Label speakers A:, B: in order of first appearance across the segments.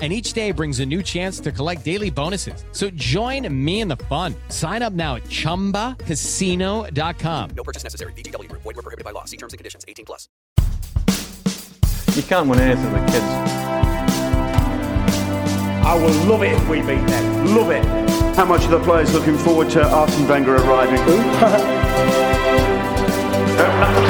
A: and each day brings a new chance to collect daily bonuses. So join me in the fun. Sign up now at ChumbaCasino.com.
B: No purchase necessary. VGW Group. Void were prohibited by law. See terms and conditions. 18 plus.
C: You can't win anything with kids.
D: I will love it if we beat them. Love it.
E: How much are the players looking forward to Arsene Wenger arriving?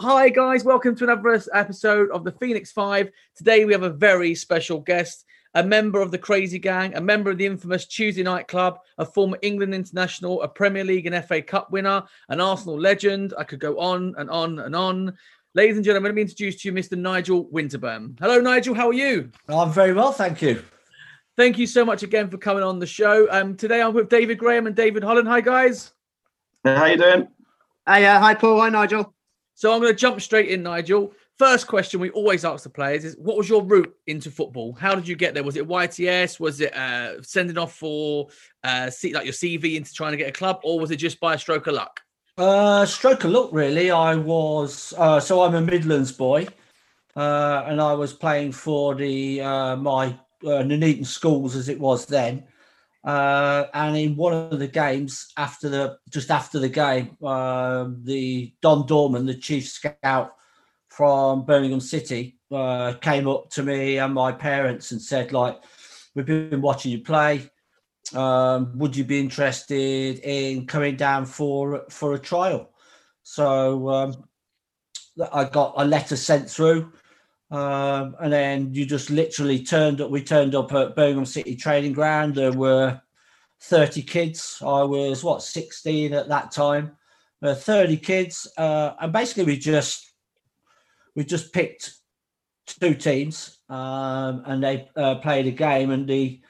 F: Hi, guys. Welcome to another episode of the Phoenix Five. Today, we have a very special guest, a member of the Crazy Gang, a member of the infamous Tuesday Night Club, a former England international, a Premier League and FA Cup winner, an Arsenal legend. I could go on and on and on. Ladies and gentlemen, let me introduce to you Mr. Nigel Winterburn. Hello, Nigel. How are you?
G: I'm very well, thank you.
F: Thank you so much again for coming on the show. Um, today, I'm with David Graham and David Holland. Hi, guys.
E: How you doing?
H: Hey, uh, hi, Paul. Hi, Nigel.
F: So I'm going to jump straight in, Nigel. First question we always ask the players is, what was your route into football? How did you get there? Was it YTS? Was it uh, sending off for uh, like your CV into trying to get a club, or was it just by a stroke of luck?
G: Uh, stroke of luck, really. I was uh, so I'm a Midlands boy, uh, and I was playing for the uh, my uh, Nuneaton schools as it was then. Uh, and in one of the games after the just after the game, uh, the Don Dorman, the chief scout from Birmingham City, uh, came up to me and my parents and said, like, we've been watching you play. Um, would you be interested in coming down for for a trial? So um, I got a letter sent through. Um, and then you just literally turned up. We turned up at Birmingham City Training Ground. There were 30 kids. I was, what, 16 at that time. Uh, 30 kids. Uh, and basically, we just we just picked two teams um, and they uh, played a game. And the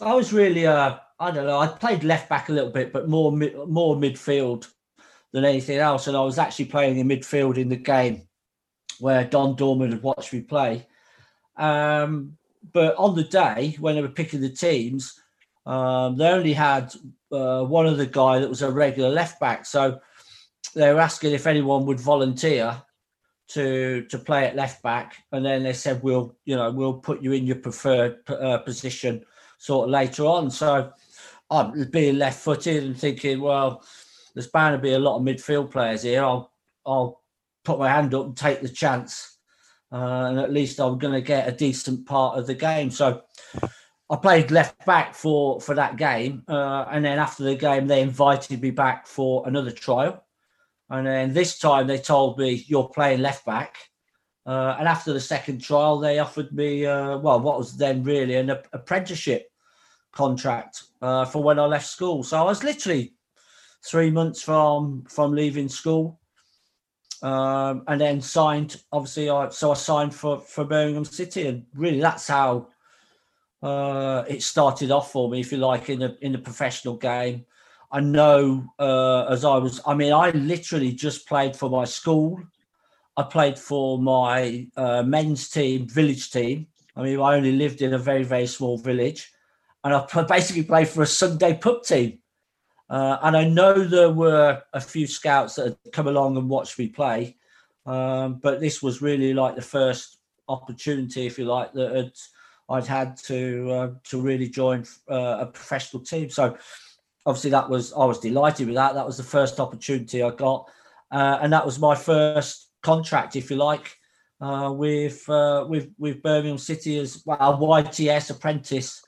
G: I was really, uh, I don't know, I played left back a little bit, but more more midfield than anything else. And I was actually playing in midfield in the game where Don Dorman had watched me play. Um, but on the day when they were picking the teams, um, they only had uh, one other guy that was a regular left back. So they were asking if anyone would volunteer to to play at left back, and then they said we'll you know we'll put you in your preferred uh, position sort of later on. So I'm being left footed and thinking, well, there's bound to be a lot of midfield players here. I'll I'll put my hand up and take the chance. Uh, and at least I'm going to get a decent part of the game. So I played left back for for that game, uh, and then after the game, they invited me back for another trial. And then this time, they told me you're playing left back. Uh, and after the second trial, they offered me uh, well, what was then really an apprenticeship contract uh, for when I left school. So I was literally three months from from leaving school um, and then signed. Obviously, I so I signed for for Birmingham City, and really that's how uh, it started off for me, if you like, in the in the professional game. I know uh, as I was. I mean, I literally just played for my school. I played for my uh, men's team, village team. I mean, I only lived in a very very small village, and I basically played for a Sunday pub team. Uh, and I know there were a few scouts that had come along and watched me play, um, but this was really like the first opportunity, if you like, that I'd had to uh, to really join uh, a professional team. So obviously that was I was delighted with that. That was the first opportunity I got, uh, and that was my first contract, if you like, uh, with uh, with with Birmingham City as well, a YTS apprentice,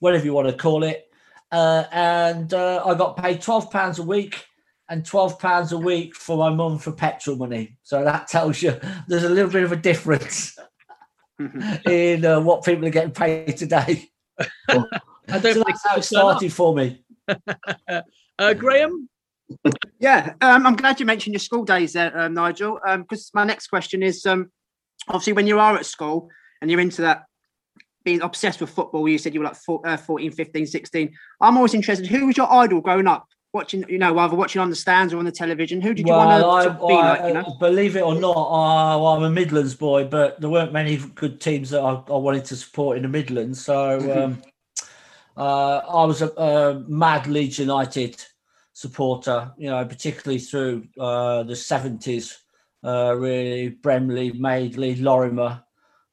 G: whatever you want to call it. Uh, and uh, I got paid twelve pounds a week and twelve pounds a week for my mum for petrol money. So that tells you there's a little bit of a difference in uh, what people are getting paid today.
F: I don't
G: so that's how it started for me.
F: uh, Graham.
H: Yeah, um, I'm glad you mentioned your school days there, uh, Nigel. Because um, my next question is, um, obviously, when you are at school and you're into that being obsessed with football, you said you were like four, uh, 14, 15, 16. I'm always interested. Who was your idol growing up? Watching, you know, either watching on the stands or on the television. Who did you
G: well,
H: want
G: to,
H: to be
G: I,
H: like? You know,
G: believe it or not, uh, well, I'm a Midlands boy, but there weren't many good teams that I, I wanted to support in the Midlands. So um, uh, I was a, a, mad Leeds United supporter. You know, particularly through uh, the 70s. Uh, really, Bremner, Madeley, Lorimer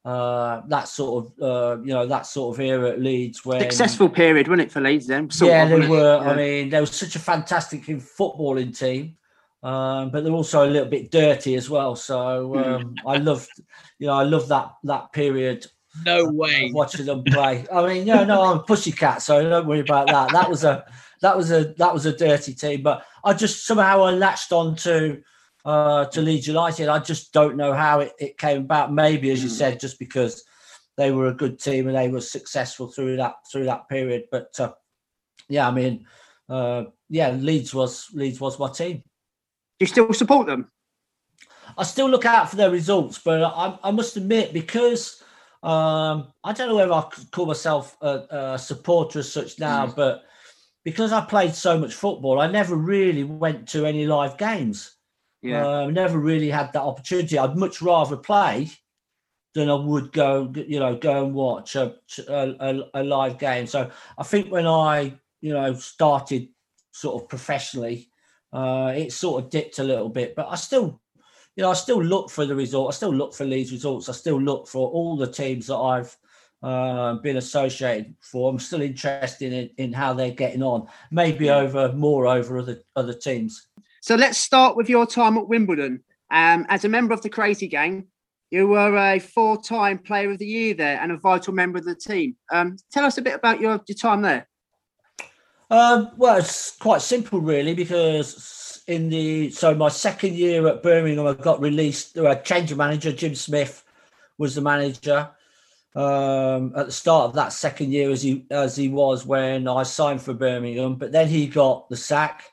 G: uh, that sort of uh, you know that sort of era at Leeds when
H: successful period, wasn't it for Leeds then?
G: Sort yeah, of, they were. Yeah. I mean, they were such a fantastic footballing team, um, but they're also a little bit dirty as well. So um, I loved, you know, I love that that period.
F: No way
G: watching them play. I mean, yeah, no, I'm a pussycat, so don't worry about that. That was a that was a that was a dirty team, but I just somehow I latched on to uh, to Leeds United. I just don't know how it, it came about. Maybe, as you mm. said, just because they were a good team and they were successful through that through that period. But uh, yeah, I mean, uh, yeah, Leeds was Leeds was my team.
H: Do you still support them?
G: I still look out for their results, but I, I must admit because um, I don't know whether I could call myself a, a supporter as such now, mm. but because I played so much football, I never really went to any live games. Yeah, uh, never really had that opportunity. I'd much rather play than I would go, you know, go and watch a, a, a live game. So I think when I, you know, started sort of professionally, uh, it sort of dipped a little bit, but I still, you know, I still look for the result. I still look for Leeds results. I still look for all the teams that I've uh, been associated for. I'm still interested in, in how they're getting on. Maybe over more over other other teams.
H: So let's start with your time at Wimbledon. Um, as a member of the Crazy Gang, you were a four-time Player of the Year there and a vital member of the team. Um, tell us a bit about your, your time there.
G: Um, well, it's quite simple, really, because in the so my second year at Birmingham, I got released. There a change of manager, Jim Smith was the manager um, at the start of that second year, as he as he was when I signed for Birmingham. But then he got the sack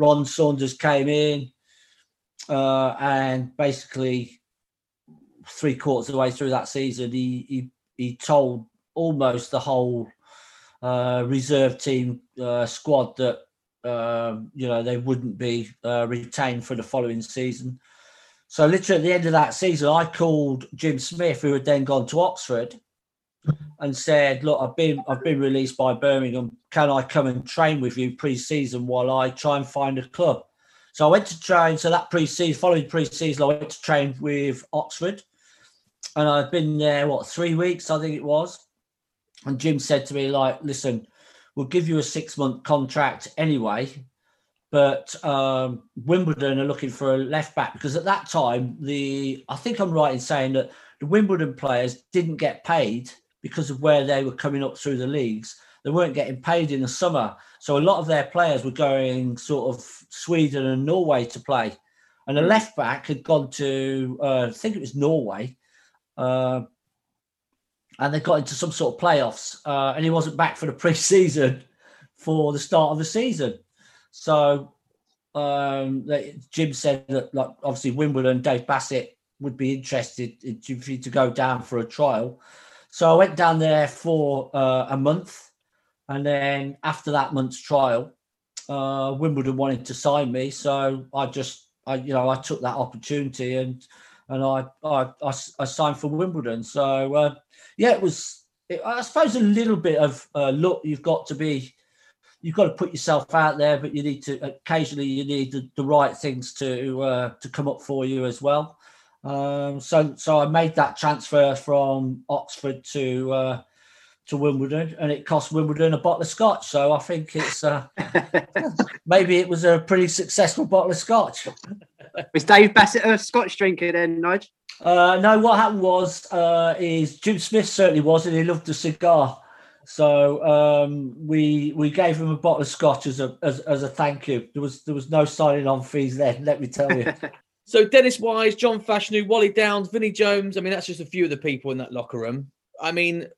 G: Ron Saunders came in uh, and basically three quarters of the way through that season, he he, he told almost the whole uh, reserve team uh, squad that um, you know they wouldn't be uh, retained for the following season. So literally at the end of that season, I called Jim Smith, who had then gone to Oxford, and said, "Look, I've been I've been released by Birmingham. Can I come and train with you pre-season while I try and find a club?" So I went to train. So that pre-season, following pre-season, I went to train with Oxford, and I've been there what three weeks, I think it was. And Jim said to me, "Like, listen, we'll give you a six-month contract anyway." But um, Wimbledon are looking for a left back because at that time, the I think I'm right in saying that the Wimbledon players didn't get paid because of where they were coming up through the leagues. They weren't getting paid in the summer. So a lot of their players were going sort of Sweden and Norway to play. And the left back had gone to, uh, I think it was Norway. Uh, and they got into some sort of playoffs. Uh, and he wasn't back for the pre season for the start of the season. So um, Jim said that, like, obviously, Wimbledon, Dave Bassett would be interested in, for you to go down for a trial. So I went down there for uh, a month, and then after that month's trial, uh, Wimbledon wanted to sign me, so I just, I you know, I took that opportunity and and I I, I, I signed for Wimbledon. So uh, yeah, it was, it, I suppose, a little bit of uh, look. You've got to be you've got to put yourself out there, but you need to occasionally you need the, the right things to uh, to come up for you as well. Um, so so I made that transfer from Oxford to uh, to Wimbledon, and it cost Wimbledon a bottle of scotch. So I think it's uh, maybe it was a pretty successful bottle of scotch.
H: Was Dave Bassett a scotch drinker then, Nigel?
G: Uh, no, what happened was uh, is Jim Smith certainly was, and he loved a cigar. So um, we we gave him a bottle of scotch as a as, as a thank you. There was there was no signing on fees then. Let me tell you.
F: So Dennis Wise, John Fashanu, Wally Downes, Vinnie Jones. I mean, that's just a few of the people in that locker room. I mean,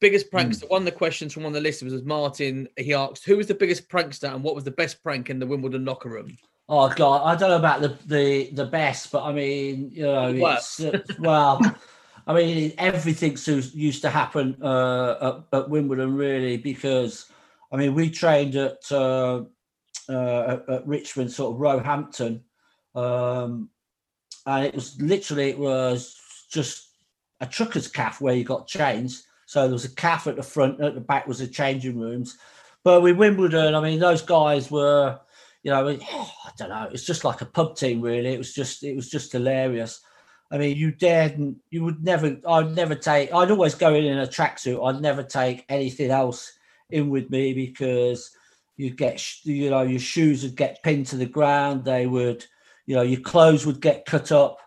F: biggest prankster. One of the questions from one of the listeners was Martin. He asked, "Who was the biggest prankster and what was the best prank in the Wimbledon locker room?"
G: Oh God, I don't know about the the the best, but I mean, you know, it's, well, I mean, everything used to happen uh, at, at, Wimbledon really because, I mean, we trained at uh, uh at, Richmond, sort of Roehampton, um, and it was literally it was just a trucker's calf where you got changed. So there was a calf at the front, at the back was the changing rooms. But with Wimbledon, I mean, those guys were you know, I don't know. It's just like a pub team, really. It was just, it was just hilarious. I mean, you daredn't, you would never. I'd never take. I'd always go in in a tracksuit. I'd never take anything else in with me because you'd get, you know, your shoes would get pinned to the ground. They would, you know, your clothes would get cut up.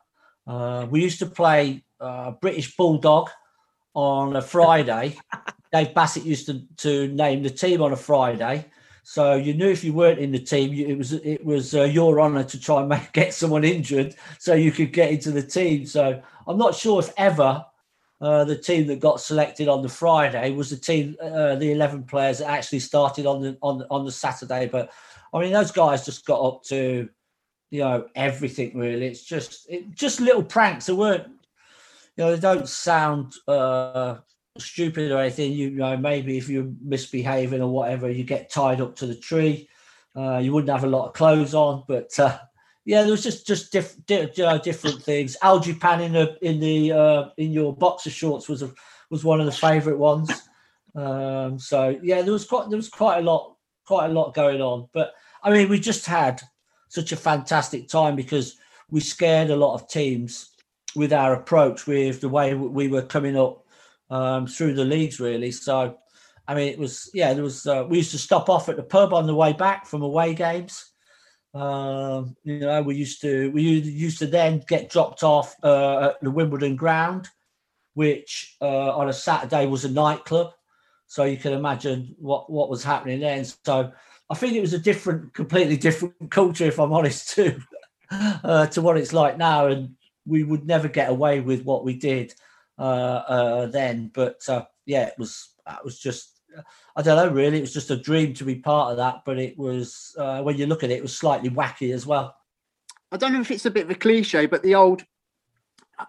G: Uh, we used to play uh, British Bulldog on a Friday. Dave Bassett used to, to name the team on a Friday. So you knew if you weren't in the team, it was it was uh, your honour to try and make, get someone injured so you could get into the team. So I'm not sure if ever uh, the team that got selected on the Friday was the team, uh, the 11 players that actually started on the on on the Saturday. But I mean, those guys just got up to you know everything really. It's just it, just little pranks. that weren't you know they don't sound uh, stupid or anything, you, know, maybe if you're misbehaving or whatever, you get tied up to the tree. Uh, you wouldn't have a lot of clothes on, but uh, yeah, there was just just diff, di- you know, different things. Algipan in the in the uh, in your boxer shorts was a, was one of the favourite ones. Um, so yeah, there was quite there was quite a lot quite a lot going on. But I mean, we just had such a fantastic time because we scared a lot of teams with our approach, with the way we were coming up um, through the leagues, really. So, I mean, it was yeah. There was uh, we used to stop off at the pub on the way back from away games. Um, you know, we used to we used to then get dropped off uh, at the Wimbledon ground, which uh, on a Saturday was a nightclub. So you can imagine what what was happening then. So I think it was a different, completely different culture, if I'm honest, too, uh, to what it's like now. And we would never get away with what we did uh, uh, then. But uh, yeah, it was it was just I don't know really. It was just a dream to be part of that. But it was uh, when you look at it, it was slightly wacky as well.
H: I don't know if it's a bit of a cliche, but the old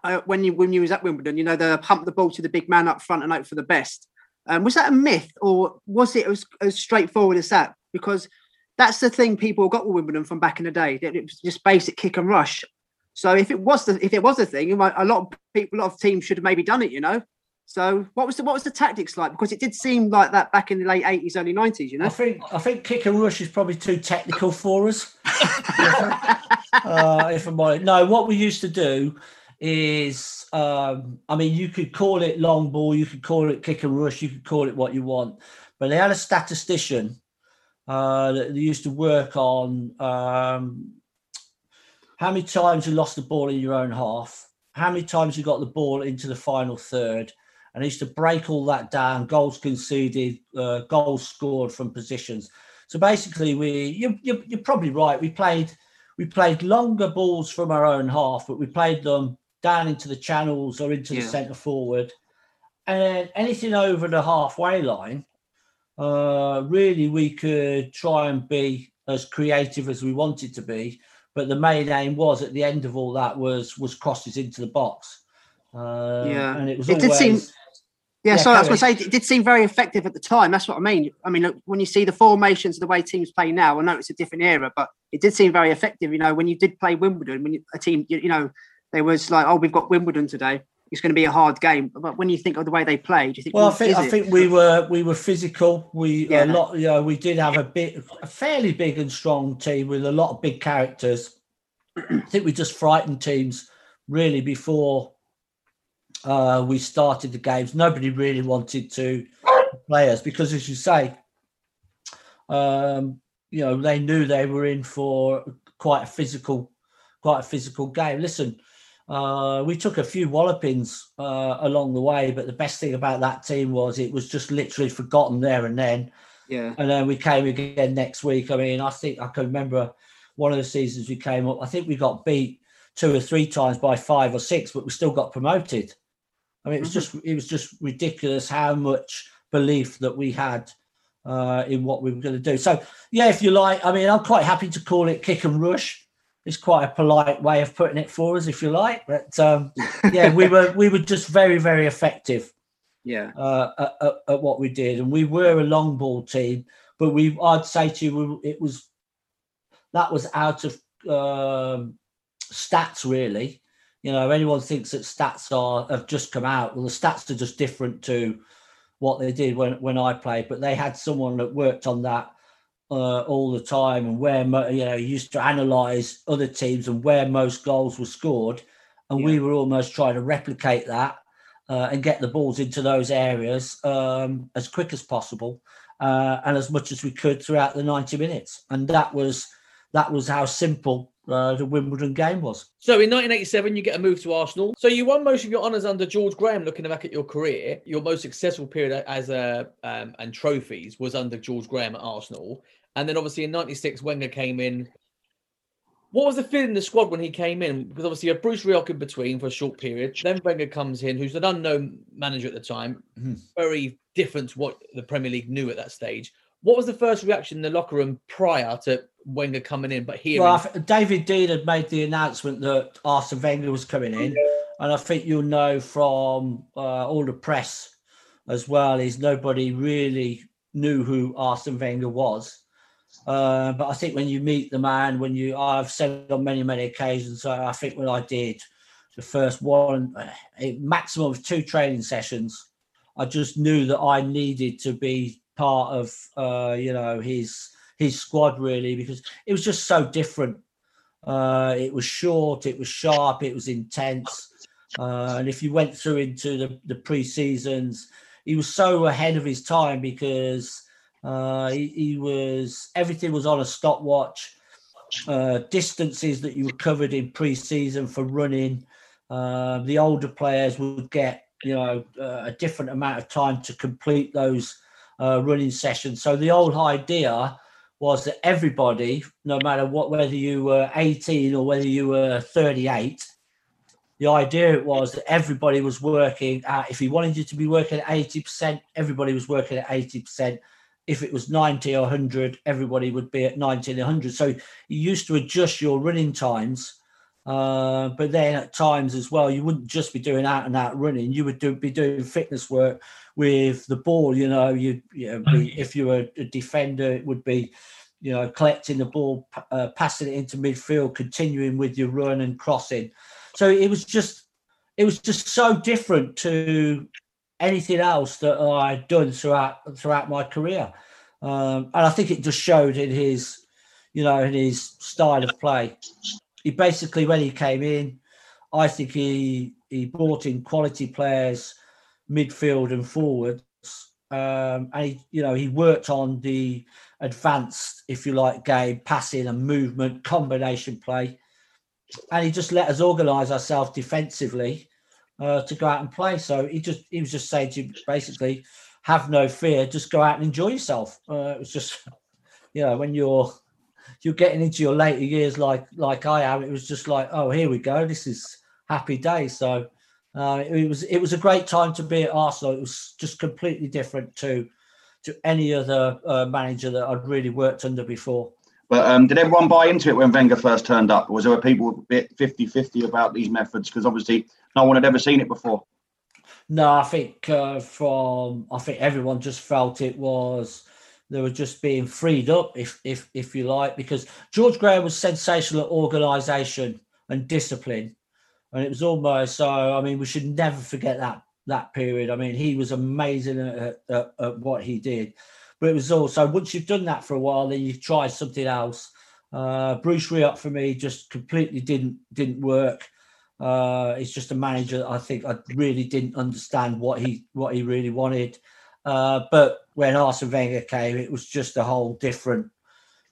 H: uh, when you when you was at Wimbledon, you know, the pump the ball to the big man up front and hope for the best. Um, was that a myth or was it as, as straightforward as that? Because that's the thing people got with Wimbledon from back in the day. That it was just basic kick and rush. So if it was the if it was a thing, a lot of people, a lot of teams should have maybe done it. You know. So what was the what was the tactics like? Because it did seem like that back in the late eighties, early nineties. You know. I
G: think I think kick and rush is probably too technical for us. uh, if I'm honest, no. What we used to do is, um, I mean, you could call it long ball, you could call it kick and rush, you could call it what you want, but they had a statistician uh, that used to work on um, how many times you lost the ball in your own half, how many times you got the ball into the final third, and used to break all that down. Goals conceded, uh, goals scored from positions. So basically, we you, you, you're probably right. We played we played longer balls from our own half, but we played them down into the channels or into yeah. the centre forward. And anything over the halfway line, uh, really, we could try and be as creative as we wanted to be but the main aim was at the end of all that was was crosses into the box. Uh, yeah, and it was. It always,
H: did seem. Yeah, yeah sorry, I was going to say it did seem very effective at the time. That's what I mean. I mean, look, when you see the formations, of the way teams play now, I know it's a different era, but it did seem very effective. You know, when you did play Wimbledon, when you, a team, you, you know, there was like, oh, we've got Wimbledon today. It's going to be a hard game. But when you think of the way they played, do you think?
G: Well, I think I think we were we were physical. We
H: Yeah.
G: a lot. You know, we did have a bit a fairly big and strong team with a lot of big characters. I think we just frightened teams really before uh, we started the games. Nobody really wanted to play us because, as you say, um, you know, they knew they were in for quite a physical, quite a physical game. Listen, uh, we took a few wallopings uh, along the way, but the best thing about that team was it was just literally forgotten there and then.
H: Yeah.
G: And then we came again next week. I mean, I think I can remember one of the seasons we came up. I think we got beat two or three times by five or six, but we still got promoted. I mean, it was just it was just ridiculous how much belief that we had uh, in what we were going to do. So yeah, if you like, I mean, I'm quite happy to call it kick and rush. It's quite a polite way of putting it for us, if you like. But um, yeah, we were we were just very very effective
H: Yeah.
G: uh, at, at, at what we did, and we were a long ball team. But we, I'd say to you, it was that was out of um, stats really. You know, anyone thinks that stats are have just come out. Well, the stats are just different to what they did when when I played. But they had someone that worked on that uh, all the time, and where mo- you know used to analyze other teams and where most goals were scored, and we were almost trying to replicate that uh, and get the balls into those areas um, as quick as possible uh, and as much as we could throughout the 90 minutes. And that was that was how simple uh, the Wimbledon game was.
F: So in 1987, you get a move to Arsenal. So you won most of your honours under George Graham. Looking back at your career, your most successful period as a um, and trophies was under George Graham at Arsenal. And then obviously in '96, Wenger came in. What was the feeling in the squad when he came in? Because obviously you had Bruce Rioch in between for a short period. Then Wenger comes in, who's an unknown manager at the time,
G: Mhm.
F: very different to what the Premier League knew at that stage. What was the first reaction in the locker room prior to Wenger coming in? But hearing
G: Well, David Dein had made the announcement that Arsene Wenger was coming in, and I think you'll know from uh, all the press as well is nobody really knew who Arsene Wenger was. Uh, but I think when you meet the man, when you, I've said on many many occasions, uh, I think when I did the first one, uh, a maximum of two training sessions, I just knew that I needed to be part of, uh, you know, his his squad really because it was just so different. Uh, it was short, it was sharp, it was intense. Uh, and if you went through into the, the pre seasons, he was so ahead of his time because uh, he, he was everything was on a stopwatch. Uh, distances that you were covered in pre-season for running, uh, the older players would get you know uh, a different amount of time to complete those uh, running sessions. So the old idea was that everybody, no matter what, whether you were 18 or whether you were 38, the idea was that everybody was working at, if you wanted you to be working at 80%, everybody was working at 80%. If it was 90 or 100, everybody would be at 90 and 100. So you used to adjust your running times. Uh, but then at times as well, you wouldn't just be doing out and out running. You would do, be doing fitness work with the ball. You know, you, you know, be, if you were a defender, it would be, you know, collecting the ball, uh, passing it into midfield, continuing with your run and crossing. So it was just, it was just so different to anything else that I'd done throughout throughout my career, um, and I think it just showed in his, you know, in his style of play. He basically, when he came in, I think he he brought in quality players, midfield and forwards, um, and he, you know, he worked on the advanced, if you like, game, passing and movement, combination play, and he just let us organise ourselves defensively uh, to go out and play. So he just he was just saying to basically, have no fear, just go out and enjoy yourself. Uh, it was just, you know, when you're you're getting into your later years like like I am, it was just like, oh, here we go, this is happy days. So uh, it was it was a great time to be at Arsenal. It was just completely different to to any other uh, manager that I'd really worked under before.
I: But um, did everyone buy into it when Wenger first turned up? Or was there people a bit 50 50 about these methods? Because obviously no one had ever seen it before.
G: No, I think uh, from I think everyone just felt it was they were just being freed up, if if if you like, because George Graham was sensational at organisation and discipline, and it was almost so. I mean, we should never forget that that period. I mean, he was amazing at, at, at what he did, but it was also once you've done that for a while, then you try something else. Uh, Bruce Rioch for me just completely didn't didn't work. Uh, he's just a manager. I think I really didn't understand what he what he really wanted. Uh, but when Arsene Wenger came, it was just a whole different.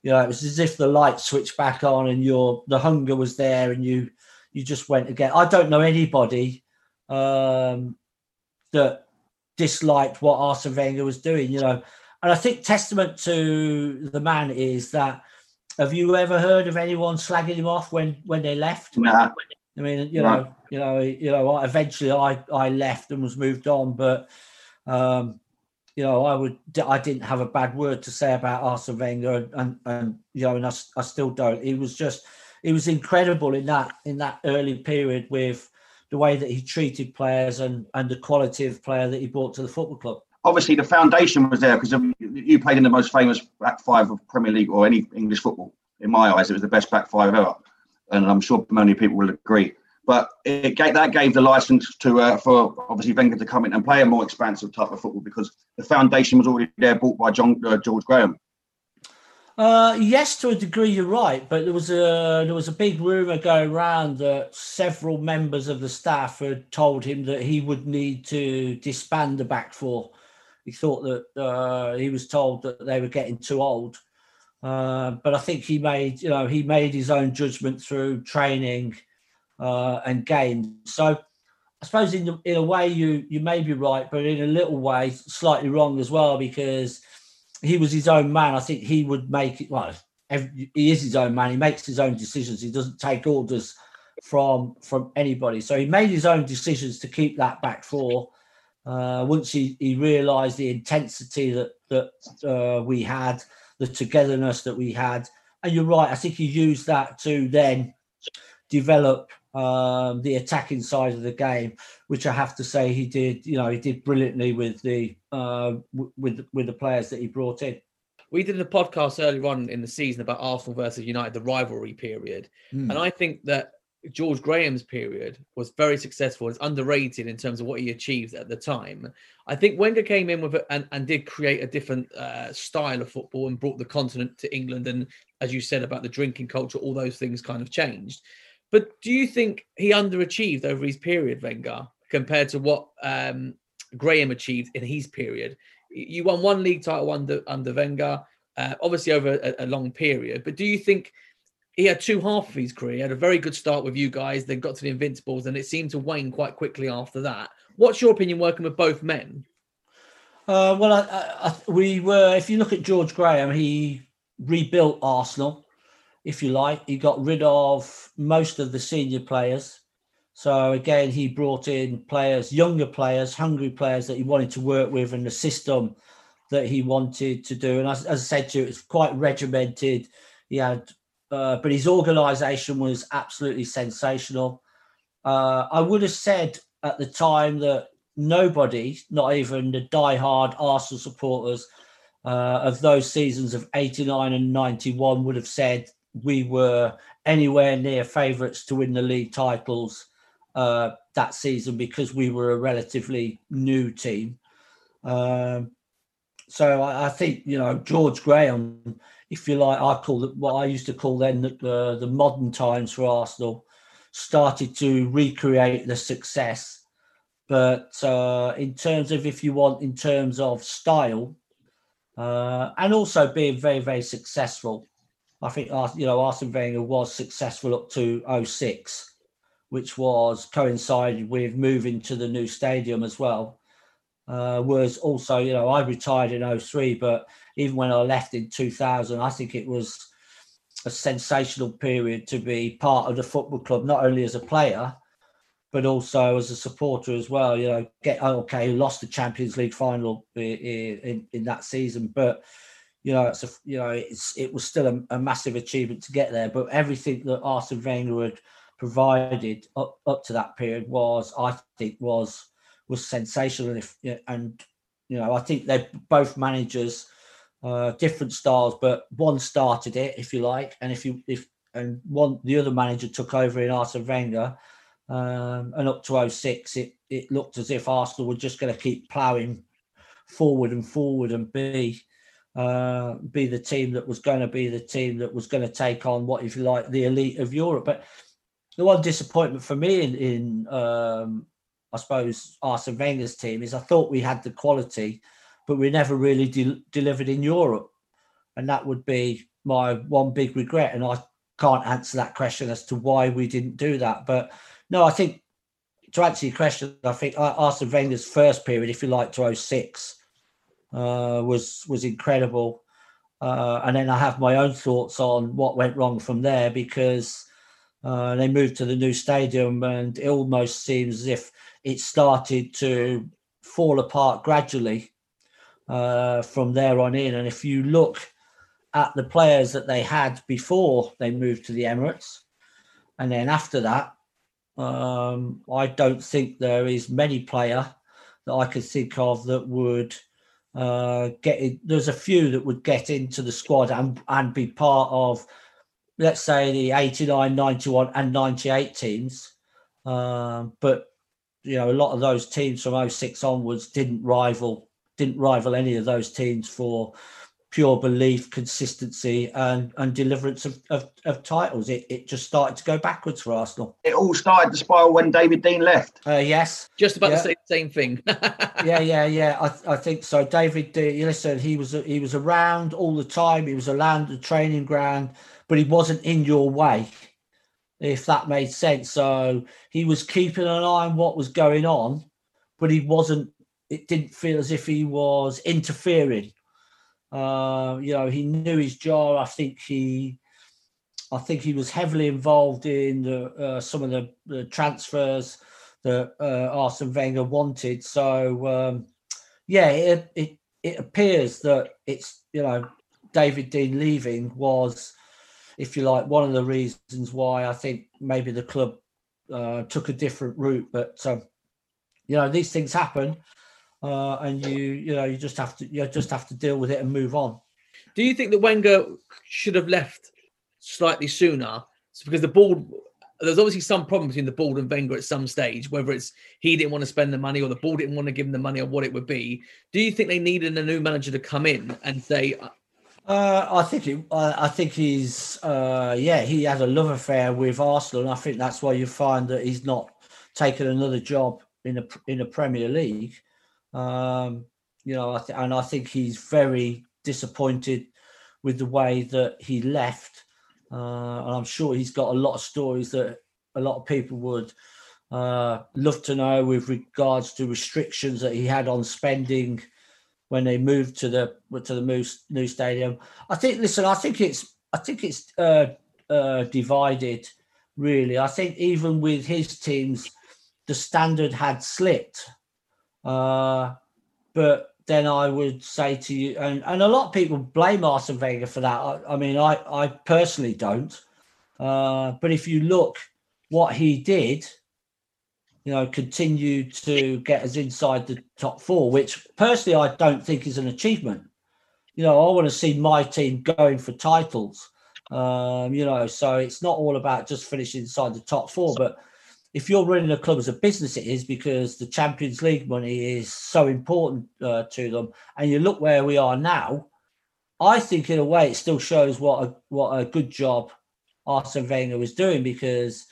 G: You know, it was as if the light switched back on and your the hunger was there, and you you just went again. I don't know anybody um, that disliked what Arsene Wenger was doing. You know, and I think testament to the man is that. Have you ever heard of anyone slagging him off when when they left?
I: Nah.
G: I mean, you know, you know, you know. Eventually, I I left and was moved on, but um, you know, I would I didn't have a bad word to say about Arsene Wenger, and and, and you know, and I, I still don't. He was just he was incredible in that in that early period with the way that he treated players and and the quality of player that he brought to the football club.
I: Obviously, the foundation was there because you played in the most famous back five of Premier League or any English football. In my eyes, it was the best back five ever and I'm sure many people will agree. But it gave, that gave the license to uh, for obviously Wenger to come in and play a more expansive type of football because the foundation was already there, bought by John uh, George Graham.
G: Uh, yes, to a degree, you're right, but there was a there was a big rumor going around that several members of the staff had told him that he would need to disband the back four. He thought that uh, he was told that they were getting too old, uh, but I think he made, you know, he made his own judgment through training uh, and games. So I suppose in in a way you you may be right, but in a little way slightly wrong as well because he was his own man. I think he would make it. Well, every, he is his own man. He makes his own decisions. He doesn't take orders from from anybody. So he made his own decisions to keep that back four. Uh, once he, he realised the intensity that that uh, we had, the togetherness that we had. And you're right, I think he used that to then develop um, the attacking side of the game, which I have to say he did. You know, he did brilliantly with the uh, w- with with the players that he brought in.
F: We did a podcast earlier on in the season about Arsenal versus United, the rivalry period,
G: Mm.
F: and I think that George Graham's period was very successful. It's underrated in terms of what he achieved at the time. I think Wenger came in with it and, and did create a different uh, style of football and brought the continent to England. And as you said about the drinking culture, all those things kind of changed. But do you think he underachieved over his period, Wenger, compared to what um, Graham achieved in his period? You won one league title under under Wenger, uh, obviously over a, a long period. But do you think he had two half of his career. He had a very good start with you guys, then got to the Invincibles, and it seemed to wane quite quickly after that. What's your opinion working with both men?
G: Uh, well, I, I, we were. If you look at George Graham, he rebuilt Arsenal, if you like. He got rid of most of the senior players. So again, he brought in players, younger players, hungry players that he wanted to work with, and the system that he wanted to do. And as, as I said to you, it's quite regimented. He had, uh, but his organisation was absolutely sensational. Uh, I would have said at the time that nobody, not even the die-hard Arsenal supporters uh, of those seasons of 89 and 91 would have said we were anywhere near favourites to win the league titles uh, that season because we were a relatively new team. Um, so I, I, think, you know, George Graham, if you like, I call it what I used to call then the, the modern times for Arsenal, started to recreate the success. But uh, in terms of if you want in terms of style uh, and also being very very successful i think you know arsene wenger was successful up to 06 which was coincided with moving to the new stadium as well uh, was also you know i retired in 03 but even when i left in 2000 i think it was a sensational period to be part of the football club not only as a player but also as a supporter as well. You know, get oh, okay, lost the Champions League final in, in, in that season, but you know, it's a you know, it's it was still a, a, massive achievement to get there. But everything that Arsene Wenger had provided up, up to that period was, I think, was was sensational. If and you know, I think they're both managers, uh, different styles, but one started it, if you like, and if you if and one the other manager took over in Arsene Wenger Um, and up to 06, it, it looked as if Arsenal were just going to keep ploughing forward and forward and be uh, be the team that was going to be the team that was going to take on what, if you like, the elite of Europe. But the one disappointment for me in, in um, I suppose, Arsene Wenger's team is I thought we had the quality, but we never really de- delivered in Europe. And that would be my one big regret. And I can't answer that question as to why we didn't do that. But no, I think to answer your question, I think Arsene Wenger's first period, if you like, to 06, uh, was was incredible. Uh, and then I have my own thoughts on what went wrong from there because uh, they moved to the new stadium and it almost seems as if it started to fall apart gradually uh, from there on in. And if you look at the players that they had before they moved to the Emirates, and then after that, um, I don't think there is many player that I could think of that would uh, get in. There's a few that would get into the squad and, and be part of, let's say, the 89, 91, and 98 teams. Um, but you know, a lot of those teams from 06 onwards didn't rival didn't rival any of those teams for pure belief, consistency, and and deliverance of, of, of, titles. It, it just started to go backwards for Arsenal.
I: It all started to spiral when David Dein left.
G: Uh, yes,
F: just about
G: yeah.
F: to say the same thing.
G: yeah, yeah, yeah. I, I think so. David Dein, listen, he was he was around all the time. He was around the training ground, but he wasn't in your way, if that made sense. So he was keeping an eye on what was going on, but he wasn't. It didn't feel as if he was interfering uh, you know, he knew his job. I think he, I think he was heavily involved in the, uh, some of the, the, transfers that uh, Arsene Wenger wanted. So, um, yeah, it, it it appears that it's you know David Dein leaving was, if you like, one of the reasons why I think maybe the club uh, took a different route. But um, you know, these things happen uh, and you you know you just have to you just have to deal with it and move on.
F: Do you think that Wenger should have left slightly sooner? It's because the board there's obviously some problem between the board and Wenger at some stage, whether it's he didn't want to spend the money or the board didn't want to give him the money or what it would be. Do you think they needed a new manager to come in and say?
G: Uh, I think it, I think he's uh, yeah he had a love affair with Arsenal, and I think that's why you find that he's not taken another job in a in a Premier League. Um, you know, and I think he's very disappointed with the way that he left. Uh, and I'm sure he's got a lot of stories that a lot of people would uh, love to know with regards to restrictions that he had on spending when they moved to the to the new stadium. I think. Listen, I think it's I think it's uh, uh, divided. Really, I think even with his teams, the standard had slipped. Uh, but then I would say to you, and, and a lot of people blame Arsene Wenger for that. I, I mean, I, I personally don't. Uh, but if you look what he did, you know, continue to get us inside the top four, which personally I don't think is an achievement. You know, I want to see my team going for titles. Um, you know, so it's not all about just finishing inside the top four, but if you're running a club as a business, it is because the Champions League money is so important uh, to them. And you look where we are now. I think, in a way, it still shows what a what a good job Arsene Wenger was doing because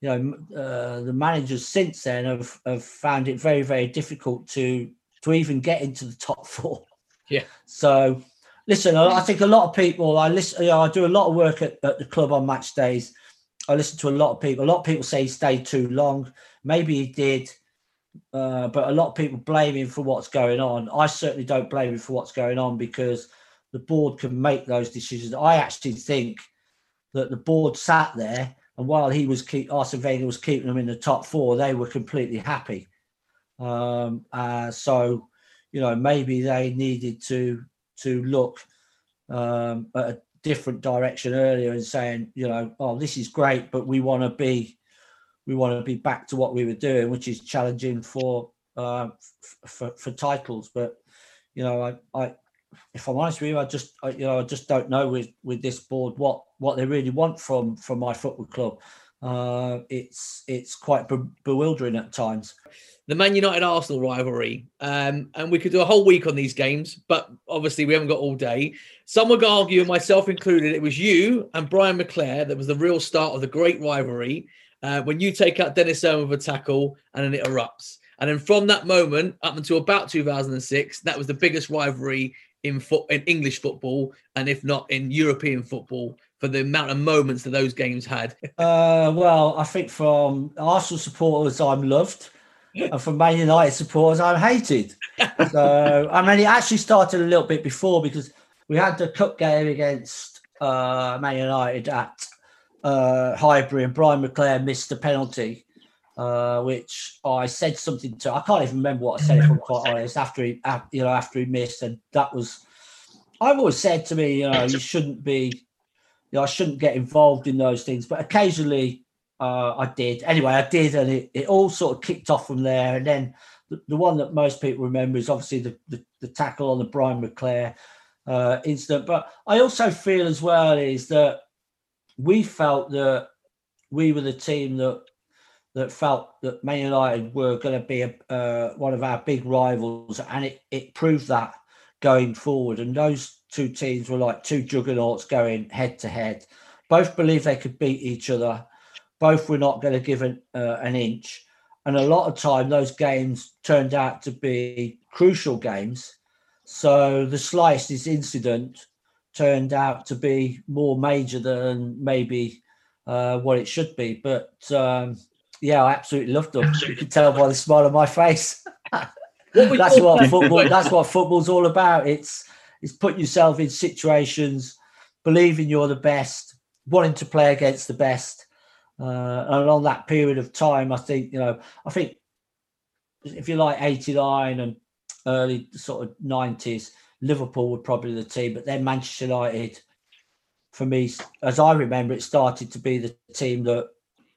G: you know uh, the managers since then have, have found it very very difficult to to even get into the top four.
F: Yeah.
G: So listen, I think a lot of people. I listen. You know, I do a lot of work at, at the club on match days I listen to a lot of people. A lot of people say he stayed too long. Maybe he did, uh, but a lot of people blame him for what's going on. I certainly don't blame him for what's going on because the board can make those decisions. I actually think that the board sat there, and while he was keep Arsene Wenger was keeping them in the top four, they were completely happy. Um, uh, so, you know, maybe they needed to to look um, at a different direction earlier and saying, you know, oh, this is great, but we want to be, we want to be back to what we were doing, which is challenging for uh, for, for titles. But you know, I, I, if I'm honest with you, I just, I, you know, I just don't know with with this board what what they really want from from my football club. uh, it's it's quite be- bewildering at times.
F: The Man United Arsenal rivalry, um, and we could do a whole week on these games, but obviously we haven't got all day. Some would argue, myself included, it was you and Brian McClair that was the real start of the great rivalry. Uh, when you take out Denis Irwin with a tackle and then it erupts. And then from that moment up until about 2006, that was the biggest rivalry in foot in English football, and if not in European football, for the amount of moments that those games had.
G: Uh, well, I think from Arsenal supporters, I'm loved, and from Man United supporters, I'm hated. so, I mean, it actually started a little bit before because we had the cup game against uh, Man United at uh, Highbury, and Brian McClair missed a penalty. Uh, which I said something to. I can't even remember what I said. If I'm quite honest, after he, you know, after he missed, and that was. I've always said to me, you know, you shouldn't be, you know, I shouldn't get involved in those things, but occasionally uh, I did. Anyway, I did, and it, it all sort of kicked off from there. And then the, the one that most people remember is obviously the, the, the tackle on the Brian McClair uh, incident. But I also feel as well is that we felt that we were the team that that felt that Man United were going to be a, uh, one of our big rivals, and it, it proved that going forward. And those two teams were like two juggernauts going head to head. Both believed they could beat each other. Both were not going to give an, uh, an inch. And a lot of time, those games turned out to be crucial games. So the slightest incident turned out to be more major than maybe uh, what it should be. But um, yeah, I absolutely loved them. You can tell by the smile on my face. that's what football. That's what football's all about. It's it's put yourself in situations, believing you're the best, wanting to play against the best, uh, and on that period of time, I think you know, I think if you like '89 and early sort of '90s, Liverpool were probably the team, but then Manchester United, for me, as I remember, it started to be the team that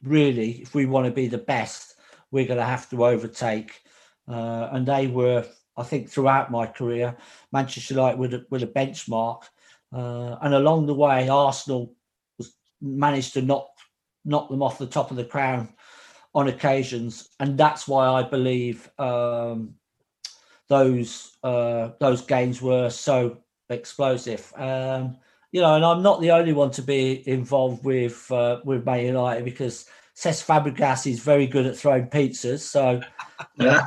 G: really, if we want to be the best, we're going to have to overtake. Uh, and they were, I think, throughout my career, Manchester United with a, benchmark. Uh, and along the way, Arsenal was, managed to knock knock them off the top of the crown on occasions, and that's why I believe um, those uh, those games were so explosive. Um, you know, and I'm not the only one to be involved with uh, with Man United because Cesc Fabregas is very good at throwing pizzas. So, yeah.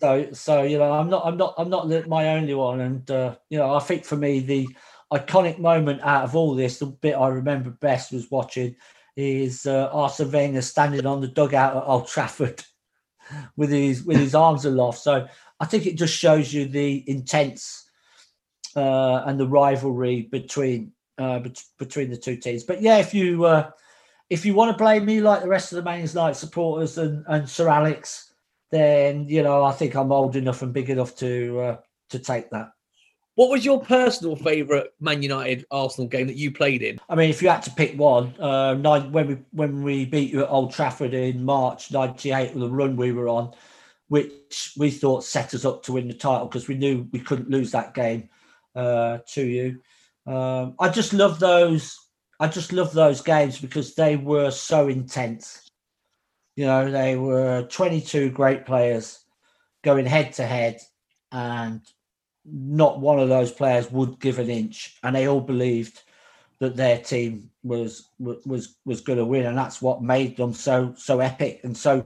G: so, so you know, I'm not, I'm not, I'm not my only one. And uh, you know, I think for me, the iconic moment out of all this, the bit I remember best was watching is uh, Arsene Wenger standing on the dugout at Old Trafford with his with his arms aloft. So I think it just shows you the intense uh, and the rivalry between uh, bet- between the two teams. But yeah, if you uh, if you want to blame me like the rest of the Man United supporters and, and Sir Alex, then you know I think I'm old enough and big enough to uh, to take that.
F: What was your personal favourite Man United Arsenal game that you played in?
G: I mean, if you had to pick one, uh, nine, when we when we beat you at Old Trafford in March '98 with the run we were on, which we thought set us up to win the title because we knew we couldn't lose that game uh, to you. Um, I just love those. I just love those games because they were so intense. You know, they were 22 great players going head to head, and not one of those players would give an inch, and they all believed that their team was was was going to win, and that's what made them so so epic and so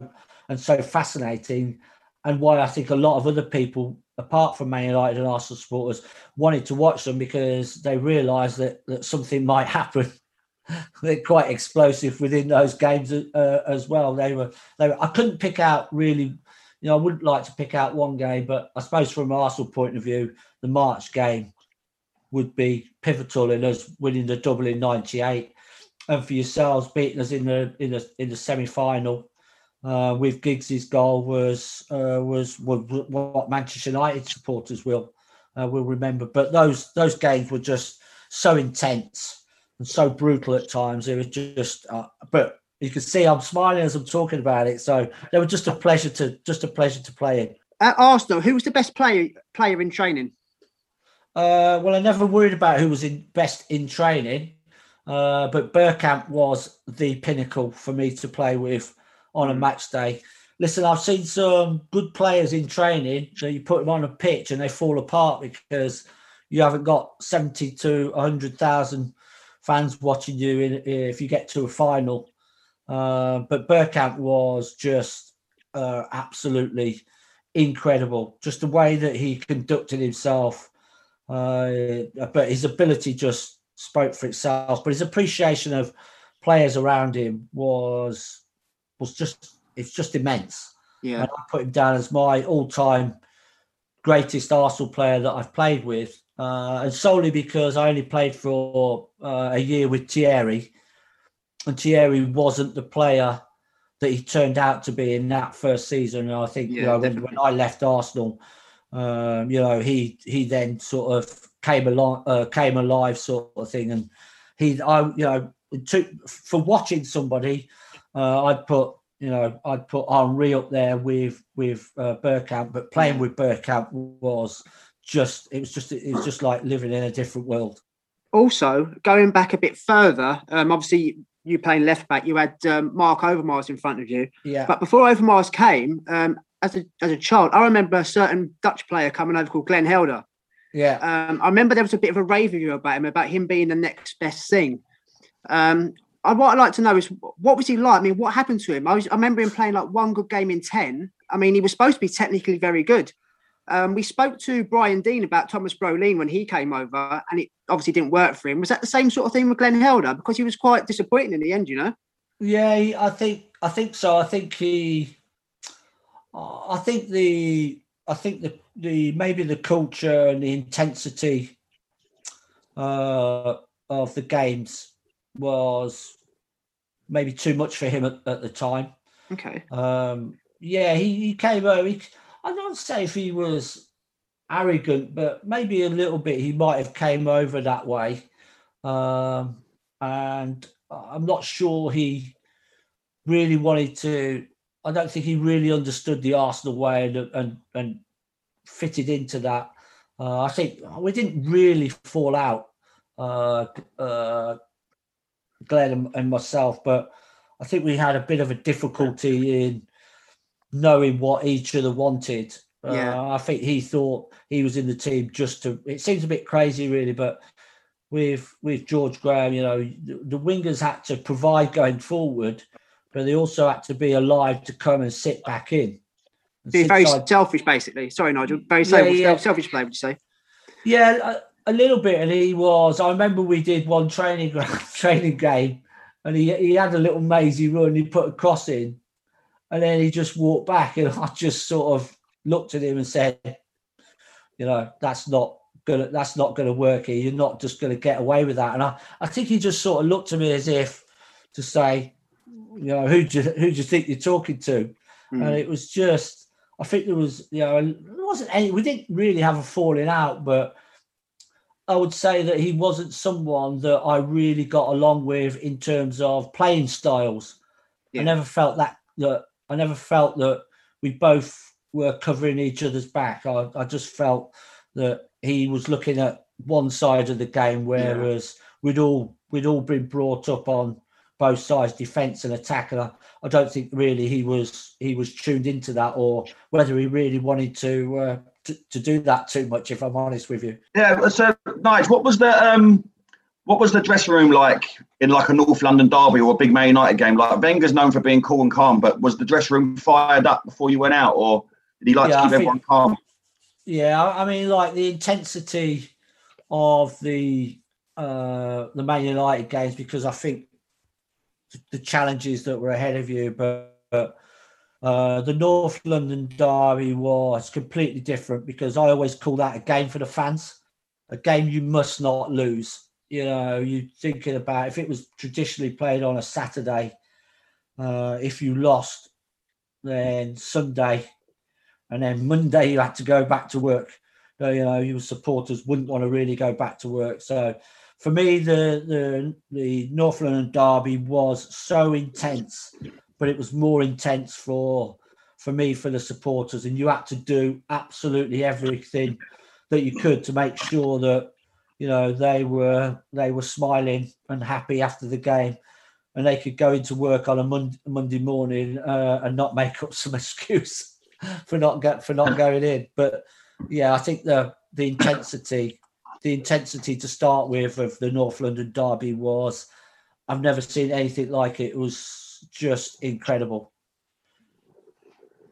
G: and so fascinating, and why I think a lot of other people apart from Man United and Arsenal supporters, wanted to watch them because they realised that that something might happen. They're quite explosive within those games uh, as well. They were, they were. I couldn't pick out really. You know, I wouldn't like to pick out one game, but I suppose from an Arsenal point of view, the March game would be pivotal in us winning the double in '98, and for yourselves beating us in the in the in the semi final uh, with Giggs's goal was, uh, was was what Manchester United supporters will uh, will remember. But those those games were just so intense and so brutal at times. It was just, uh, but you can see I'm smiling as I'm talking about it. So they were just a pleasure to just a pleasure to play in.
H: At Arsenal, who was the best player player in training?
G: Uh, well, I never worried about who was in best in training. Uh, but Bergkamp was the pinnacle for me to play with on a
H: Mm.
G: match day. Listen, I've seen some good players in training that you put them on a pitch and they fall apart because you haven't got 70 to 100,000 fans watching you in, if you get to a final. Uh, but Bergkamp was just uh, absolutely incredible. Just the way that he conducted himself, uh, but his ability just spoke for itself. But his appreciation of players around him was was just it's just immense.
H: Yeah.
G: And I put him down as my all-time greatest Arsenal player that I've played with, uh, and solely because I only played for uh, a year with Thierry, and Thierry wasn't the player that he turned out to be in that first season. And I think you know when, when I left Arsenal, um, you know he he then sort of came along, uh, came alive, sort of thing, and he I you know to, for watching somebody, uh, I'd put you know I'd put Henry up there with with uh, Bergkamp, but playing with Bergkamp was just it was just it was just like living in a different world.
H: Also, going back a bit further, um, obviously you playing left back, you had um, Marc Overmars in front of you.
G: Yeah.
H: But before Overmars came, um, as a as a child, I remember a certain Dutch player coming over called Glenn Helder.
G: Yeah.
H: Um, I remember there was a bit of a rave review about him, about him being the next best thing. Um, I, what I'd like to know is what was he like? I mean, what happened to him? I, was, I remember him playing like one good game in 10. I mean, he was supposed to be technically very good. Um, we spoke to Brian Deane about Thomas Brolin when he came over, and it obviously didn't work for him. Was that the same sort of thing with Glenn Helder? Because he was quite disappointing in the end, you know?
G: Yeah, I think I think so. I think he, I think the I think the the maybe the culture and the intensity uh, of the games was maybe too much for him at, at the time.
H: Okay.
G: Um, yeah, he, he came over. He, I don't say if he was arrogant, but maybe a little bit. He might have came over that way, um, and I'm not sure he really wanted to. I don't think he really understood the Arsenal way and and, and fitted into that. Uh, I think we didn't really fall out, uh, uh, Glenn and, and myself, but I think we had a bit of a difficulty in knowing what each other wanted.
H: Yeah.
G: Uh, I think he thought he was in the team just to. It seems a bit crazy, really, but with with George Graham, you know, the, the wingers had to provide going forward, but they also had to be alive to come and sit back in. And
H: Be very selfish, basically. Sorry, Nigel. Very
G: Yeah,
H: selfish,
G: yeah.
H: selfish player, would you say?
G: Yeah, a, a little bit, and he was. I remember we did one training training game, and he he had a little mazy run. He put a cross in, and then he just walked back, and I just sort of looked at him and said, "You know, that's not gonna that's not gonna work here. You're not just gonna get away with that." And I I think he just sort of looked at me as if to say, "You know, who do you, who do you think you're talking to?"
H: Hmm.
G: And it was just. I think there was, you know, there wasn't any. We didn't really have a falling out, but I would say that he wasn't someone that I really got along with in terms of playing styles.
H: Yeah.
G: I never felt that that I never felt that we both were covering each other's back. I, I just felt that he was looking at one side of the game, whereas we'd all we'd all been brought up on both sides, defence and attack. And I, I don't think really he was he was tuned into that, or whether he really wanted to uh, to, to do that too much. If I'm honest with you.
I: Yeah. So, Nigel, what was the um, what was the dressing room like in like a North London derby or a big Man United game? Like Wenger's known for being cool and calm, but was the dressing room fired up before you went out, or did he like
G: Yeah,
I: to keep everyone calm?
G: Yeah, I I mean, like the intensity of the uh the Man United games because I think the challenges that were ahead of you, but, but uh, the North London derby was completely different because I always call that a game for the fans, a game you must not lose. You know, you're thinking about if it was traditionally played on a Saturday, uh, if you lost, then Sunday and then Monday you had to go back to work. So, you know, your supporters wouldn't want to really go back to work. So for me, the the the North London derby was so intense, but it was more intense for for me for the supporters, and you had to do absolutely everything that you could to make sure that you know, they were they were smiling and happy after the game, and they could go into work on a Monday, Monday morning uh, and not make up some excuse for not get for not going in. But yeah, I think the the intensity, the intensity to start with of the North London derby was, I've never seen anything like it. It was just incredible.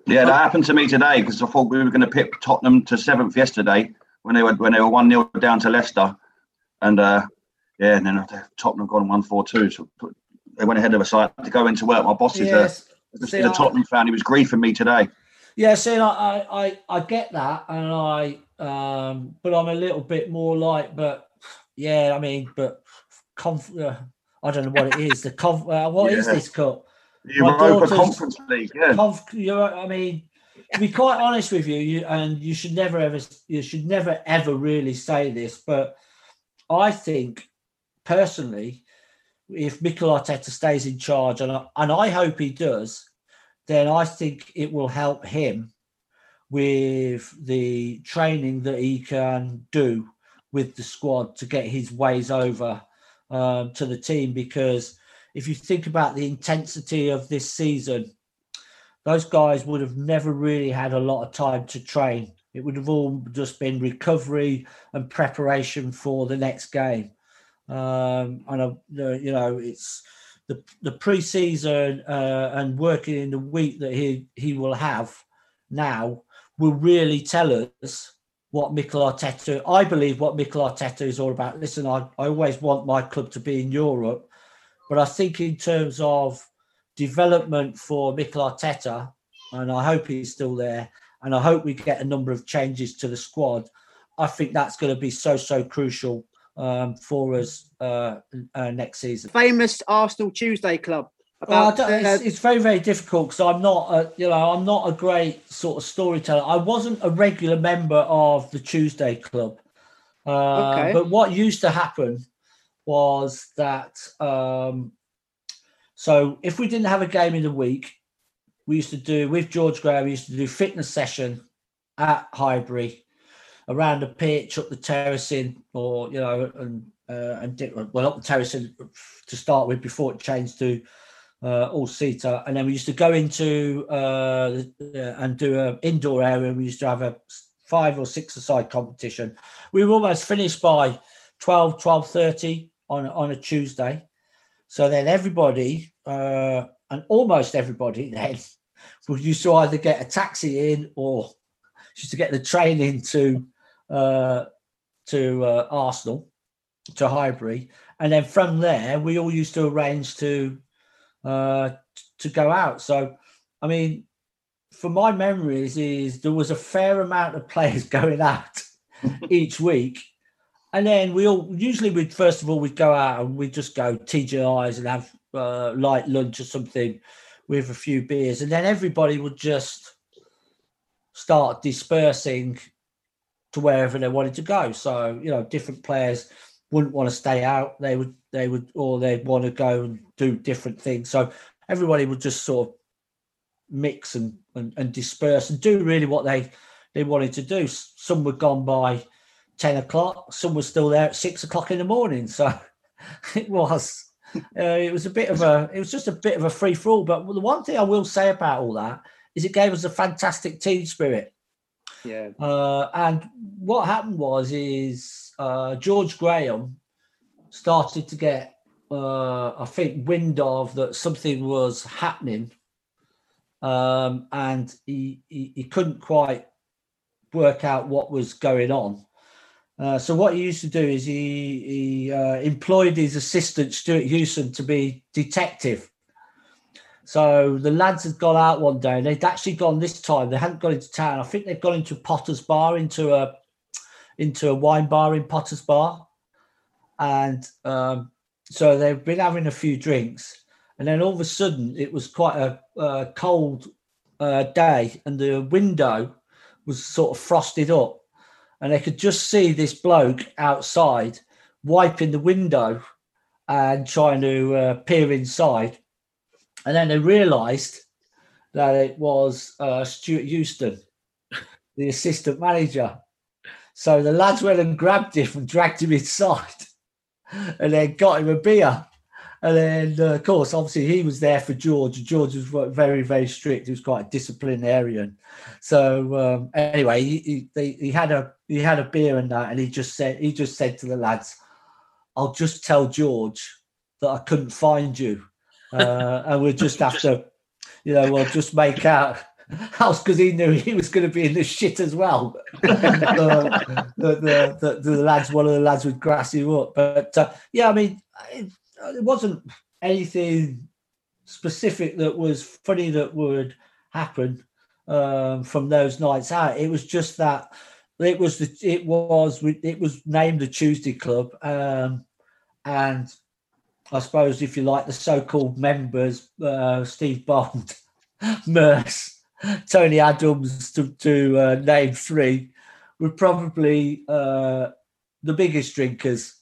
I: Yeah, that happened to me today because I thought we were going to pip Tottenham to seventh yesterday when they were when they were one 0 down to Leicester, and uh, yeah, and then Tottenham gone one four two. So they went ahead of us. I had to go into work. My boss is
G: Yes.
I: a,
G: See,
I: is a
G: I-
I: Tottenham fan. He was griefing me today.
G: Yeah, see, I, I, I, I get that, and I, um, but I'm a little bit more like, but yeah, I mean, but conf, uh, I don't know what it is. The conf, uh, what is
I: Yeah.
G: this cup?
I: Europa Conference League. Yeah.
G: Conf, know, I mean, to be quite honest with you, you and you should never ever, you should never ever really say this, but I think personally, if Mikel Arteta stays in charge, and I, and I hope he does, then I think it will help him with the training that he can do with the squad to get his ways over um, to the team. Because if you think about the intensity of this season, those guys would have never really had a lot of time to train. It would have all just been recovery and preparation for the next game. Um, and you know, it's the the pre-season uh, and working in the week that he he will have now will really tell us what Mikel Arteta. I believe what Mikel Arteta is all about. Listen, I, I always want my club to be in Europe, but I think in terms of development for Mikel Arteta, and I hope he's still there, and I hope we get a number of changes to the squad. I think that's going to be so so crucial um, for us uh, uh, next season.
H: Famous Arsenal Tuesday club.
G: Well,
H: About uh,
G: it's, it's very, very difficult because I'm not, a, you know, I'm not a great sort of storyteller. I wasn't a regular member of the Tuesday Club, uh,
H: Okay.
G: but what used to happen was that, um, so if we didn't have a game in the week, we used to do with George Graham. We used to do fitness session at Highbury around the pitch, up the terracing, or you know, and uh, and well, up the terracing to start with before it changed to uh, all seater, and then we used to go into uh, uh, and do an indoor area. We used to have a five or six aside competition. We were almost finished by 12, 12.30 on on a Tuesday. So then everybody uh, and almost everybody then would used to either get a taxi in or used to get the train into uh, to uh, Arsenal to Highbury, and then from there we all used to arrange to uh, to go out. So, I mean, for my memories, is there was a fair amount of players going out each week, and then we all usually we'd first of all we'd go out and we'd just go TGI's and have uh, light lunch or something with a few beers, and then everybody would just start dispersing to wherever they wanted to go. So you know, different players wouldn't want to stay out. They would they would or they'd want to go and do different things. So everybody would just sort of mix and, and, and disperse and do really what they they wanted to do. Some were gone by 10 o'clock, some were still there at six o'clock in the morning. So it was uh, it was a bit of a it was just a bit of a free for all. But the one thing I will say about all that is it gave us a fantastic team spirit.
H: yeah.
G: Uh, and what happened was is uh, George Graham started to get, uh, I think, wind of that something was happening, um, and he, he he couldn't quite work out what was going on. Uh, so what he used to do is he he uh, employed his assistant Stewart Houston to be detective. So the lads had gone out one day and they'd actually gone this time. They hadn't gone into town. I think they'd gone into Potters Bar, into a into a wine bar in Potters Bar, and um, so they've been having a few drinks. And then all of a sudden, it was quite a, uh cold uh, day, and the window was sort of frosted up, and they could just see this bloke outside wiping the window and trying to uh, peer inside. And then they realised that it was uh, Stewart Houston, the assistant manager. So the lads went and grabbed him and dragged him inside, and then got him a beer. And then, uh, of course, obviously he was there for George. George was very, very strict. He was quite a disciplinarian. So um, anyway, he, he, he had a he had a beer and that, and he just said he just said to the lads, "I'll just tell George that I couldn't find you, uh, and we'll just have to, you know, we'll just make out." house because he knew he was going to be in the shit as well. the, the, the, the, lads, one of the lads would grass you up. But uh, yeah, I mean, it, wasn't anything specific that was funny that would happen um, from those nights out. It was just that it was the it was it was named the Tuesday Club, um, and I suppose if you like the so-called members, uh, Steve Bould, Merse, Tony Adams to, to uh, name three, were probably uh, the biggest drinkers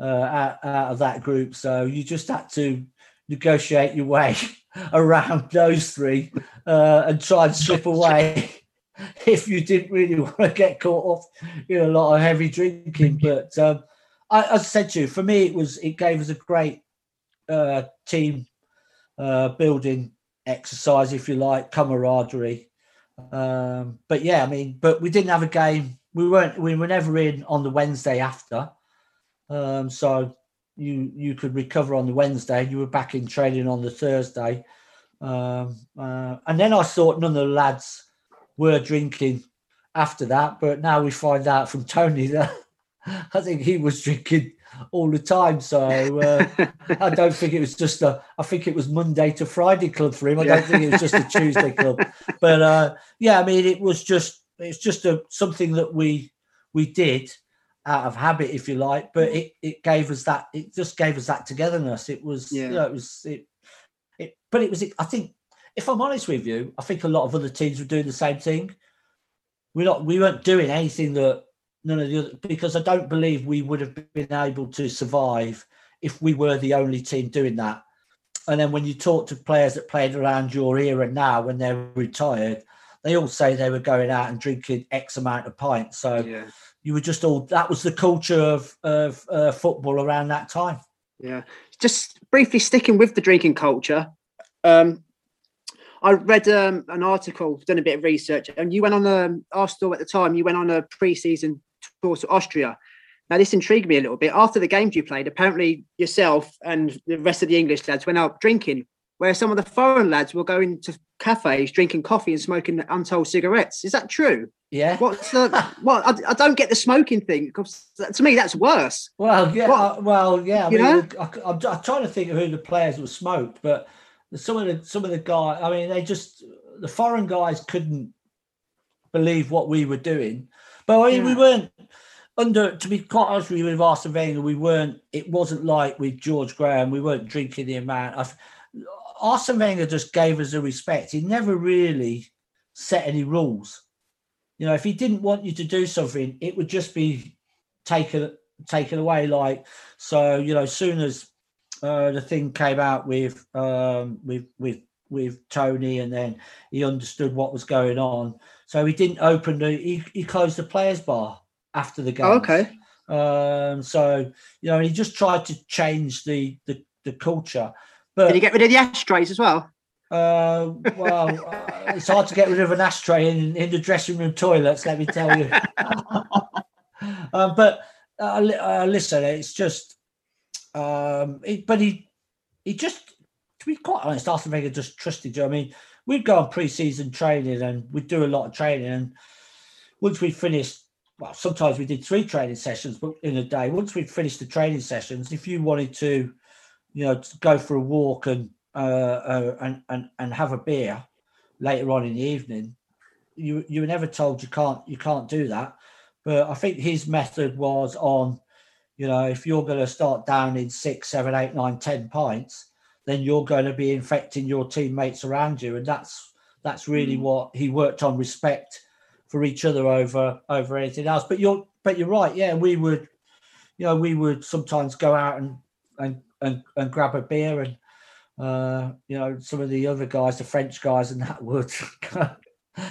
G: uh, out, out, of that group. So you just had to negotiate your way around those three uh, and try and slip away if you didn't really want to get caught off in a lot of heavy drinking. But um, I, as I said to you, for me, it was it gave us a great uh, team uh, building exercise, if you like, camaraderie. Um, but yeah, I mean, but we didn't have a game. We weren't. We were never in on the Wednesday after. Um, so you you could recover on the Wednesday. You were back in training on the Thursday. Um, uh, and then I thought none of the lads were drinking after that, but now we find out from Tony that I think he was drinking all the time. So uh, I don't think it was just a. I think it was Monday to Friday club for him. I don't think it was just a Tuesday club. But uh, yeah, I mean, it was just it's just a something that we we did out of habit, if you like. But it it gave us that. It just gave us that togetherness. It was yeah. You know, it was it. It, but it was. I think, if I'm honest with you, I think a lot of other teams were doing the same thing. We're not. We weren't doing anything that none of the other because I don't believe we would have been able to survive if we were the only team doing that. And then when you talk to players that played around your era now, when they're retired, they all say they were going out and drinking X amount of pints. So yeah. you were just all that was the culture of of uh, football around that time.
H: Yeah, just briefly sticking with the drinking culture. Um, I read um, an article, done a bit of research, and you went on a um, Arsenal at the time. You went on a pre-season tour to Austria. Now, this intrigued me a little bit. After the games you played, apparently yourself and the rest of the English lads went out drinking, where some of the foreign lads were going to cafes, drinking coffee and smoking untold cigarettes. Is that true?
G: Yeah.
H: What's the what? I, I don't get the smoking thing because to me that's worse.
G: Well, yeah. Uh, well, yeah. I you mean, know? I, am trying to think of who the players were smoked, but some of the some of the guys. I mean, they just the foreign guys couldn't believe what we were doing. But I mean, yeah. we weren't under to be quite honest with you with Arsene Wenger, we weren't. It wasn't like with George Graham. We weren't drinking the amount. of Arsene Wenger just gave us a respect. He never really set any rules. You know, if he didn't want you to do something, it would just be taken taken away. Like so, you know, as soon as uh, the thing came out with um, with with with Tony, and then he understood what was going on. So he didn't open the. He, he closed the players' bar after the game.
H: Oh, okay.
G: Um, so you know, he just tried to change the the, the culture. But
H: did he get rid of the ashtrays as well?
G: Uh, well, uh, it's hard to get rid of an ashtray in, in the dressing room toilets. Let me tell you. um, but uh, uh, listen, it's just. Um, it, but he he just to be quite honest, Arsene Wenger just trusted you. I mean, we'd go on pre-season training and we'd do a lot of training, and once we finished well, sometimes we did three training sessions but in a day. Once we'd finished the training sessions, if you wanted to, you know, to go for a walk and uh, uh, and and and have a beer later on in the evening, you you were never told you can't you can't do that. But I think his method was on, you know, if you're going to start down in six, seven, eight, nine, ten pints, then you're going to be infecting your teammates around you, and that's that's really mm. what he worked on respect for each other over over anything else. But you're but you're right. Yeah, we would, you know, we would sometimes go out and and and, and grab a beer and. Uh, you know, some of the other guys, the French guys, and that would go,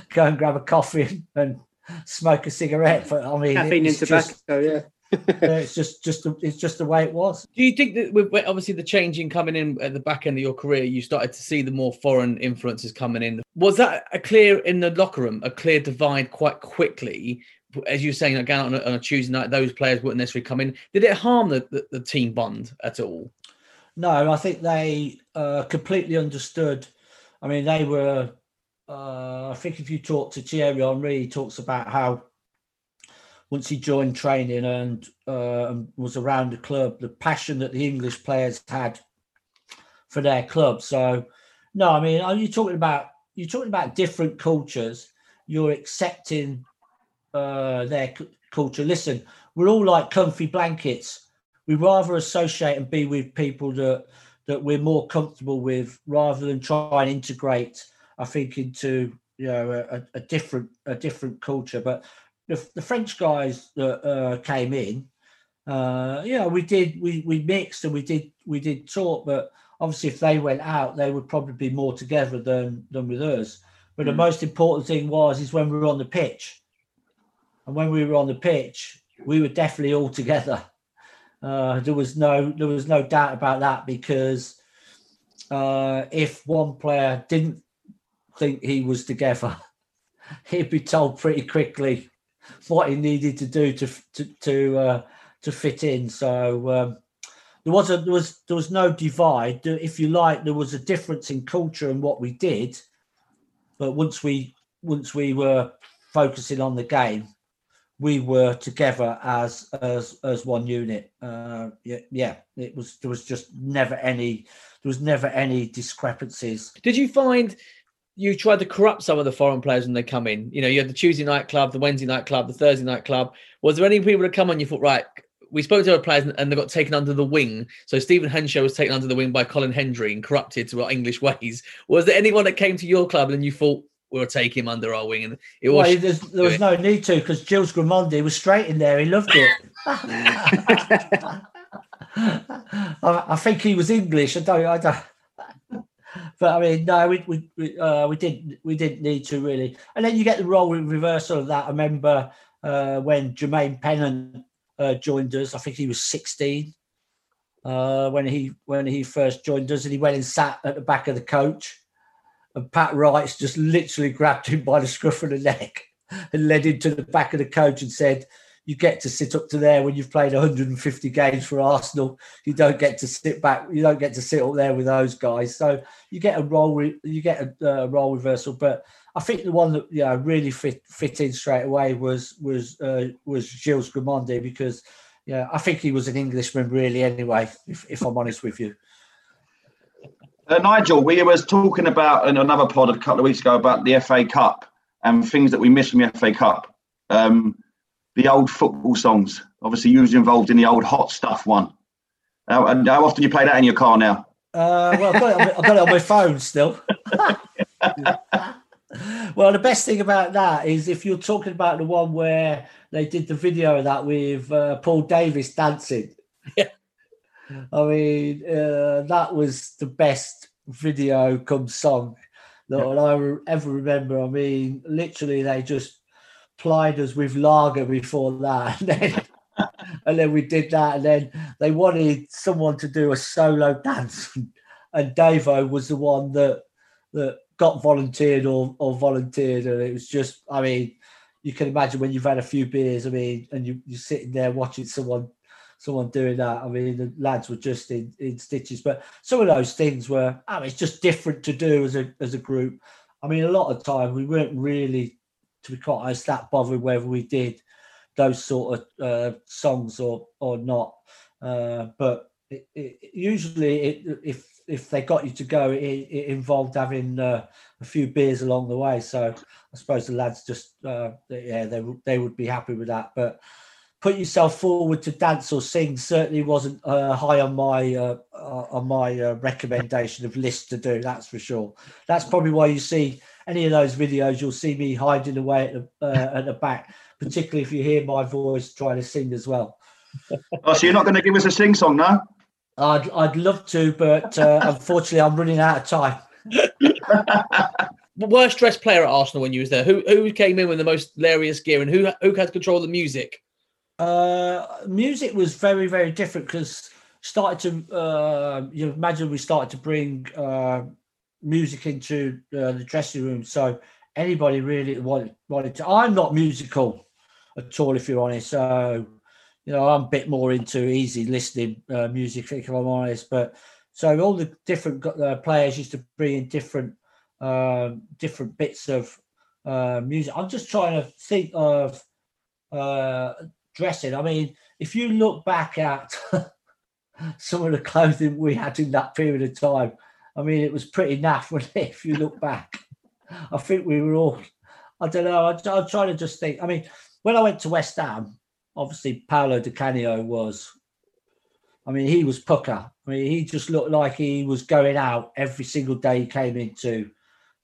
G: go and grab a coffee and, and smoke a cigarette. But I mean,
H: Caffeine and
G: it's
H: tobacco,
G: just,
H: yeah.
G: it's just just the- it's just the way it was.
F: Do you think that with with obviously the changing coming in at the back end of your career, you started to see the more foreign influences coming in? Was that a clear in the locker room, a clear divide quite quickly? As you were saying, again on a, on a Tuesday night, those players wouldn't necessarily come in. Did it harm the, the, the team bond at all?
G: No, I think they uh, completely understood. I mean, they were. Uh, I think if you talk to Thierry Henry, he talks about how once he joined training and uh, was around the club, the passion that the English players had for their club. So, no, I mean, are you talking about you're talking about different cultures? You're accepting uh, their c- culture. Listen, we're all like comfy blankets. We rather associate and be with people that that we're more comfortable with, rather than try and integrate. I think into you know a, a different a different culture. But the, the French guys that uh, came in, uh, know, we did we we mixed and we did we did talk, but obviously if they went out, they would probably be more together than than with us. But the
H: Mm.
G: most important thing was is when we were on the pitch, and when we were on the pitch, we were definitely all together. Uh, there was no there was no doubt about that because uh, if one player didn't think he was together, he'd be told pretty quickly what he needed to do to to to, uh, to fit in. So um, there was a there was there was no divide. If you like, there was a difference in culture and what we did, but once we once we were focusing on the game, we were together as as as one unit. Uh, yeah, yeah, it was there was just never any there was never any discrepancies.
F: Did you find you tried to corrupt some of the foreign players when they come in? You know, you had the Tuesday night club, the Wednesday night club, the Thursday night club. Was there any people that come on you thought, right, we spoke to our players and they got taken under the wing. So Stéphane Henchoz was taken under the wing by Colin Hendry and corrupted to our English ways. Was there anyone that came to your club and you thought we'll take him under our wing? And it was
G: Well, there was no need to because Gilles Grimandi was straight in there. He loved it. I, I think he was English. I don't. I don't. But I mean, no, we we we, uh, we didn't we didn't need to really. And then you get the role reversal of that. I remember uh, when Jermaine Pennant uh, joined us. I think he was 16 uh, when he when he first joined us, and he went and sat at the back of the coach. And Pat Rice just literally grabbed him by the scruff of the neck and led him to the back of the coach and said, "You get to sit up to there when you've played 150 games for Arsenal. You don't get to sit back. You don't get to sit up there with those guys." So you get a role, re- you get a uh, role reversal. But I think the one that you know really fit fit in straight away was was uh, was Gilles Grimandi because yeah, I think he was an Englishman really anyway. If, if I'm honest with you.
I: Uh, Nigel, we was talking about in another pod a couple of weeks ago about the FA Cup and things that we miss from the FA Cup. Um, the old football songs. Obviously, you was involved in the old hot stuff one. How, and how often you play that in your car now?
G: Uh, well, I've got, it on my, I've got it on my phone still. well, the best thing about that is if you're talking about the one where they did the video of that with uh, Paul Davis dancing.
F: Yeah.
G: I mean, uh, that was the best video come song that I ever remember. I mean, literally, they just plied us with lager before that. And then, and then we did that. And then they wanted someone to do a solo dance. And Davo was the one that that got volunteered or, or volunteered. And it was just, I mean, you can imagine when you've had a few beers, I mean, and you, you're sitting there watching someone someone doing that. I mean, the lads were just in, in stitches. But some of those things were, I mean, it's just different to do as a as a group. I mean, a lot of time we weren't really, to be quite honest, that bothered whether we did those sort of uh, songs or or not. Uh, but it, it, usually, it, if if they got you to go, it, it involved having uh, a few beers along the way. So I suppose the lads just, uh, yeah, they they would be happy with that. But put yourself forward to dance or sing certainly wasn't uh, high on my uh, uh, on my uh, recommendation of list to do. That's for sure. That's probably why you see any of those videos. You'll see me hiding away at the uh, at the back, particularly if you hear my voice trying to sing as well.
I: Oh, so you're not going to give us a sing song, now?
G: I'd I'd love to, but uh, unfortunately, I'm running out of time.
F: worst dressed player at Arsenal when you was there? Who who came in with the most hilarious gear, and who who had control of the music?
G: Uh, music was very very different because started to uh, you imagine we started to bring uh, music into uh, the dressing room, so anybody really wanted wanted to. I'm not musical at all, if you're honest. So you know, I'm a bit more into easy listening uh, music, if I'm honest. But so all the different uh, players used to bring in different uh, different bits of uh, music. I'm just trying to think of uh, dressing. I mean, if you look back at some of the clothing we had in that period of time, I mean, it was pretty naff, wasn't? If you look back, I think we were all. I don't know. I, I'm trying to just think. I mean, when I went to West Ham, obviously Paolo Di Canio was. I mean, he was pucker. I mean, he just looked like he was going out every single day he came into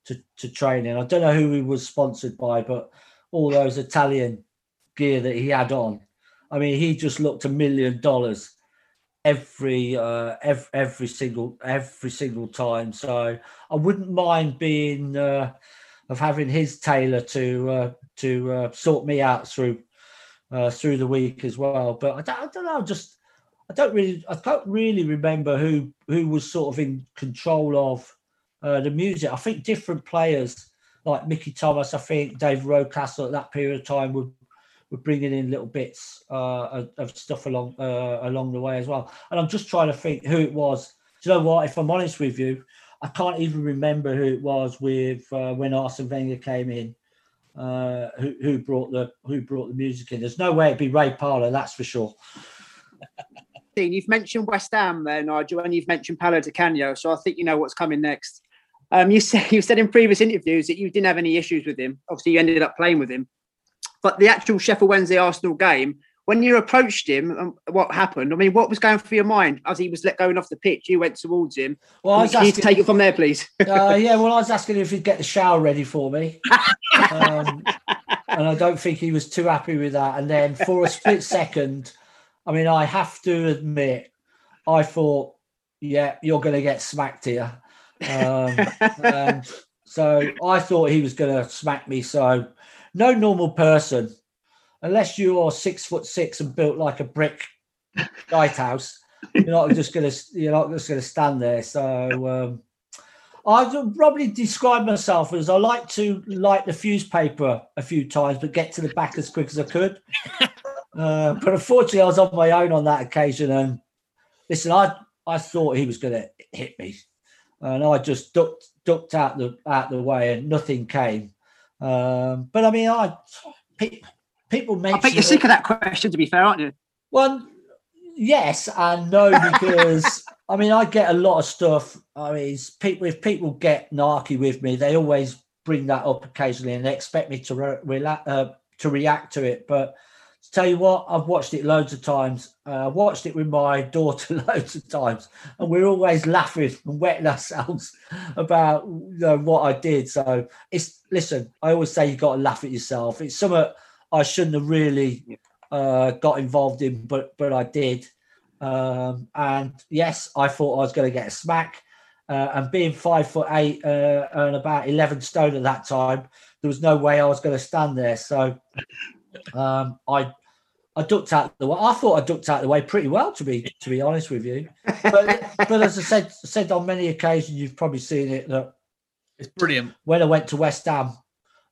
G: to, to training. I don't know who he was sponsored by, but all those Italian gear that he had on. I mean, he just looked a million dollars every uh every, every single every single time. So I wouldn't mind being uh of having his tailor to uh to uh, sort me out through uh, through the week as well. But I don't, I don't know, just I don't really, I can't really remember who who was sort of in control of uh, the music. I think different players like Mickey Thomas, I think Dave Rocastle at that period of time would were bringing in little bits uh, of, stuff along uh, along the way as well. And I'm just trying to think who it was. Do you know what? If I'm honest with you, I can't even remember who it was with uh, when Arsene Wenger came in uh, who, who brought the who brought the music in. There's no way it'd be Ray Parlour, that's for sure.
H: You've mentioned West Ham there, Nigel, and you've mentioned Paolo Di Canio, so I think you know what's coming next. Um, you said you said in previous interviews that you didn't have any issues with him. Obviously, you ended up playing with him, but the actual Sheffield Wednesday Arsenal game, when you approached him, um, what happened? I mean, what was going through your mind as he was let going off the pitch? You went towards him.
G: Well, I was
H: you take it from there, please.
G: uh, yeah, well, I was asking if he'd get the shower ready for me, um, and I don't think he was too happy with that. And then for a split second, I mean, I have to admit, I thought, yeah, you're going to get smacked here. Um, and so I thought he was going to smack me. So no normal person unless you are six foot six and built like a brick lighthouse, you're not just gonna you're not just gonna stand there. So um, I'd probably describe myself as I like to light the fuse paper a few times, but get to the back as quick as I could. Uh, but unfortunately, I was on my own on that occasion, and listen, I I thought he was going to hit me, and I just ducked ducked out the out the way, and nothing came. Um, but I mean, I people make.
H: I bet you're sick of that question. To be fair, aren't you?
G: Well, yes and no because I mean I get a lot of stuff. I mean, people if people get narky with me, they always bring that up occasionally and they expect me to re- re- uh, to react to it. But tell you what, I've watched it loads of times. Uh, I've watched it with my daughter loads of times, and we're always laughing and wetting ourselves about you know, what I did. So it's listen. I always say you got to laugh at yourself. It's something I shouldn't have really uh, got involved in, but but I did. Um, and yes, I thought I was going to get a smack. Uh, and being five foot eight uh, and about eleven stone at that time, there was no way I was going to stand there. So um, I I ducked out the way. I thought I ducked out the way pretty well, to be to be honest with you. But, but as I said said on many occasions, you've probably seen it that
F: it's brilliant.
G: When I went to West Ham,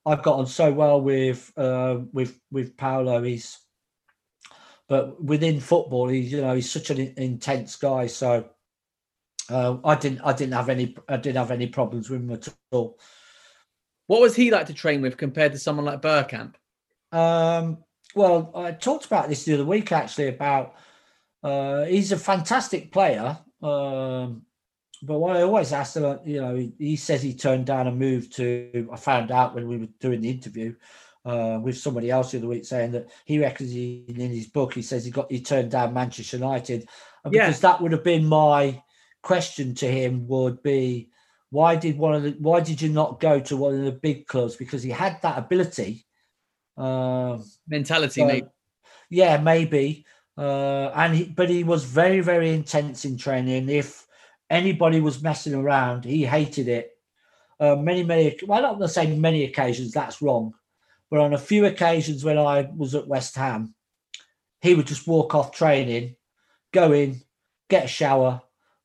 G: I've got on so well with uh, with with Paolo. He's but within football, he's you know he's such an intense guy. So uh, I didn't I didn't have any I didn't have any problems with him at all.
F: What was he like to train with compared to someone like Bergkamp?
G: Um, well, I talked about this the other week actually about uh, he's a fantastic player. Um, but what I always ask him, you know, he, he, says he turned down a move to. I found out when we were doing the interview uh, with somebody else the other week saying that he reckons he, in his book he says he got he turned down Manchester United, and because yeah. that would have been my question to him would be why did one of the why did you not go to one of the big clubs because he had that ability uh,
F: mentality so, maybe
G: yeah maybe uh, and he, but he was very very intense in training if anybody was messing around, he hated it. uh, many, many, well, I'm not going to say many occasions, that's wrong. But on a few occasions when I was at West Ham, he would just walk off training, go in, get a shower,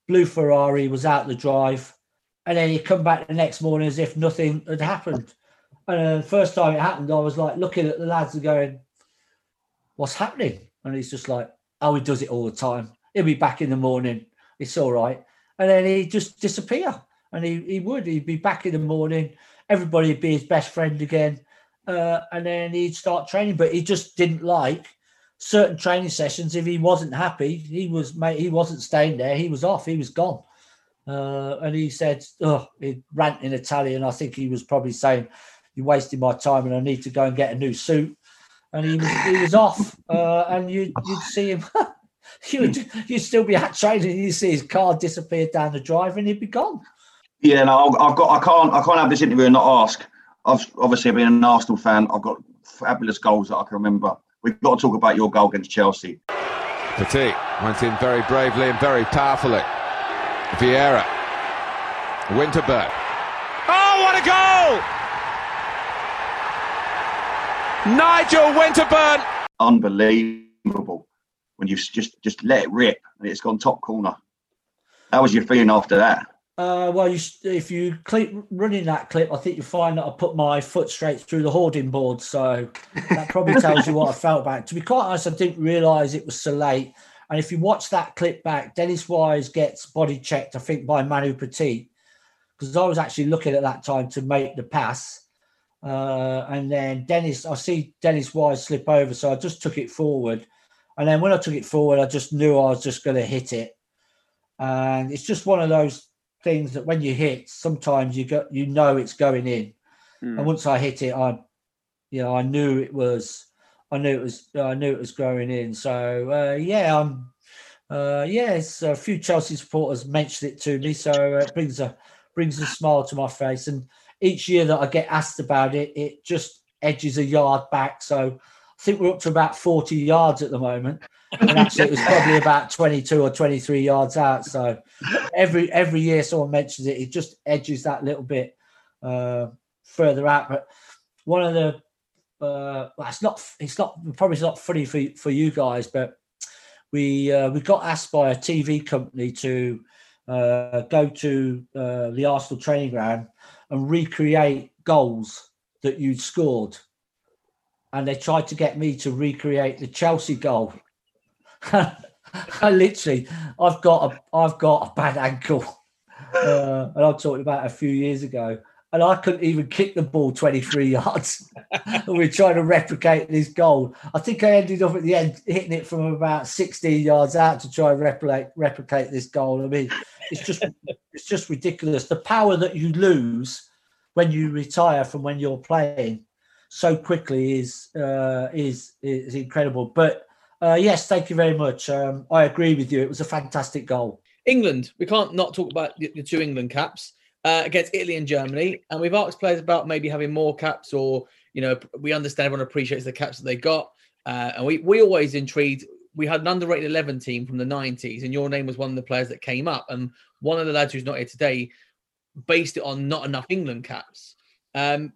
G: blue Ferrari was out the drive, and then he'd come back the next morning as if nothing had happened. And uh, the first time it happened, I was like looking at the lads and going, What's happening? And he's just like, Oh, he does it all the time. He'll be back in the morning. It's all right. And then he'd just disappear. And he, he would. He'd be back in the morning. Everybody would be his best friend again. Uh, and then he'd start training. But he just didn't like certain training sessions. If he wasn't happy, he was he wasn't staying there. He was off. He was gone. Uh, and he said, "Oh, he rant in Italian. I think he was probably saying, "You're wasting my time, and I need to go and get a new suit." And he was he was off. Uh, and you you'd see him. you'd you'd still be at training. You'd see his car disappear down the drive, and he'd be gone.
I: Yeah, no, I've got. I can't. I can't have this interview and not ask. I've obviously been an Arsenal fan. I've got fabulous goals that I can remember. We've got to talk about your goal against Chelsea.
J: Petit went in very bravely and very powerfully. Vieira. Winterburn. Oh, what a goal! Nigel Winterburn.
I: Unbelievable. When you just just let it rip and it's gone top corner. How was your feeling after that?
G: Uh, well, you, if you click running that clip, I think you'll find that I put my foot straight through the hoarding board. So that probably tells you what I felt about. It. To be quite honest, I didn't realise it was so late. And if you watch that clip back, Dennis Wise gets body checked, I think, by Manu Petit, because I was actually looking at that time to make the pass. Uh, and then Dennis, I see Dennis Wise slip over, so I just took it forward. And then when I took it forward, I just knew I was just going to hit it. And it's just one of those things that when you hit, sometimes you got you know it's going in. Mm. And once I hit it, I, you know, I knew it was, I knew it was, I knew it was going in. So uh, yeah, I'm, uh, yes, a few Chelsea supporters mentioned it to me, so uh, it brings a brings a smile to my face. And each year that I get asked about it, it just edges a yard back. So I think we're up to about 40 yards at the moment. And actually it was probably about 22 or 23 yards out. So every every year someone mentions it, it just edges that little bit uh, further out. But one of the uh, well, it's not it's not probably not funny for for you guys, but we uh, we got asked by a TV company to uh, go to uh, the Arsenal training ground and recreate goals that you'd scored, and they tried to get me to recreate the Chelsea goal. I literally, I've got a, I've got a bad ankle, uh, and I talked about a few years ago, and I couldn't even kick the ball 23 yards. and we are trying to replicate this goal. I think I ended up at the end hitting it from about 16 yards out to try and replicate replicate this goal. I mean, it's just it's just ridiculous. The power that you lose when you retire from when you're playing so quickly is uh, is is incredible. But uh, yes, thank you very much. Um, I agree with you. It was a fantastic goal.
F: England. We can't not talk about the, the two England caps uh, against Italy and Germany, and we've asked players about maybe having more caps, or you know, we understand everyone appreciates the caps that they got, uh, and we we always intrigued. We had an underrated 11 team from the 90s, and your name was one of the players that came up. And one of the lads who's not here today based it on not enough England caps. Um,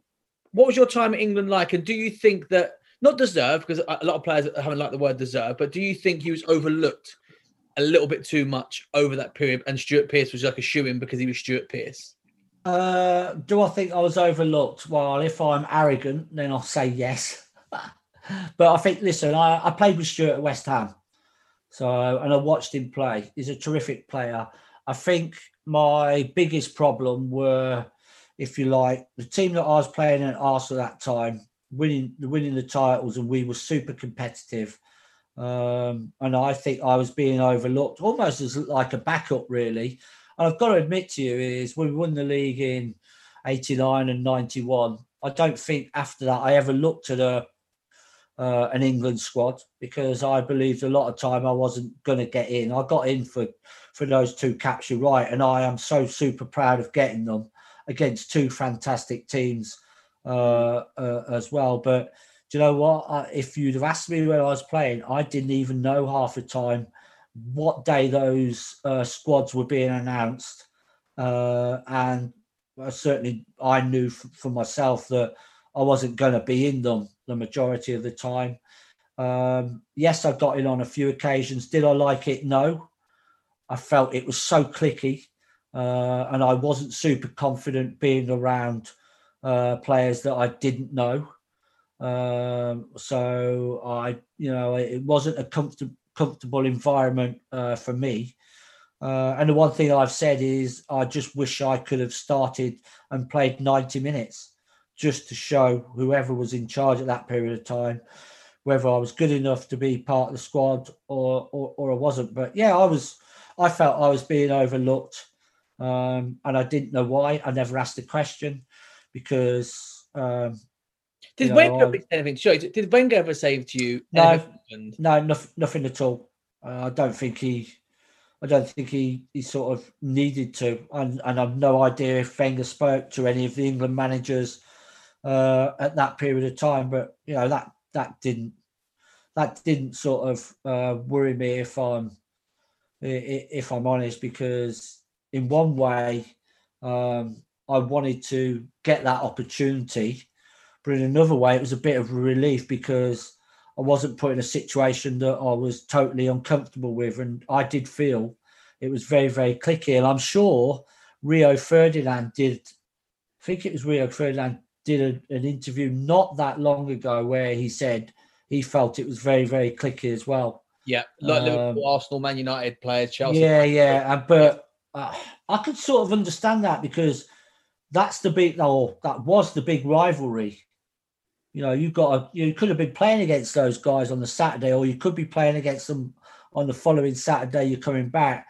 F: what was your time at England like? And do you think that not deserve because a lot of players haven't liked the word deserve, but do you think he was overlooked a little bit too much over that period? And Stuart Pearce was like a shoe in because he was Stuart Pearce.
G: Uh, do I think I was overlooked? Well, if I'm arrogant, then I'll say yes. but I think, listen, I, I played with Stuart at West Ham, so and I watched him play. He's a terrific player. I think my biggest problem were, if you like, the team that I was playing at Arsenal at that time winning the winning the titles, and we were super competitive. Um, and I think I was being overlooked almost as like a backup, really. And I've got to admit to you is we won the league in '89 and '91. I don't think after that I ever looked at a uh, an England squad because I believed a lot of time I wasn't going to get in. I got in for for those two caps, you're right, and I am so super proud of getting them against two fantastic teams uh, uh, as well. But you know what? I, if you'd have asked me when I was playing, I didn't even know half the time what day those uh, squads were being announced. Uh, and certainly I knew f- for myself that I wasn't going to be in them the majority of the time. Um, yes, I got in on a few occasions. Did I like it? No. I felt it was so clicky, uh, and I wasn't super confident being around uh, players that I didn't know. Um, so I, you know, it wasn't a comfortable comfortable environment uh, for me. Uh, and the one thing I've said is I just wish I could have started and played 90 minutes just to show whoever was in charge at that period of time whether I was good enough to be part of the squad or or, or I wasn't. But yeah, I was. I felt I was being overlooked, um, and I didn't know why. I never asked the question because. Um,
F: did
G: you
F: Wenger
G: know,
F: anything? Sorry, did Wenger ever say to you?
G: No, no, nothing, nothing at all. Uh, I don't think he. I don't think he, he sort of needed to, and, and I've no idea if Wenger spoke to any of the England managers uh, at that period of time. But you know that that didn't that didn't sort of uh, worry me if I'm if I'm honest, because in one way um, I wanted to get that opportunity, but in another way it was a bit of relief because I wasn't put in a situation that I was totally uncomfortable with, and I did feel it was very very clicky, and I'm sure Rio Ferdinand did. I think it was Rio Ferdinand did a, an interview not that long ago where he said he felt it was very, very clicky as well.
F: Yeah, like
G: Um,
F: Liverpool, Arsenal, Man United players, Chelsea.
G: Yeah, yeah, and, but uh, I could sort of understand that because that's the big, or that was the big rivalry. You know, you got a, you could have been playing against those guys on the Saturday, or you could be playing against them on the following Saturday. You're coming back,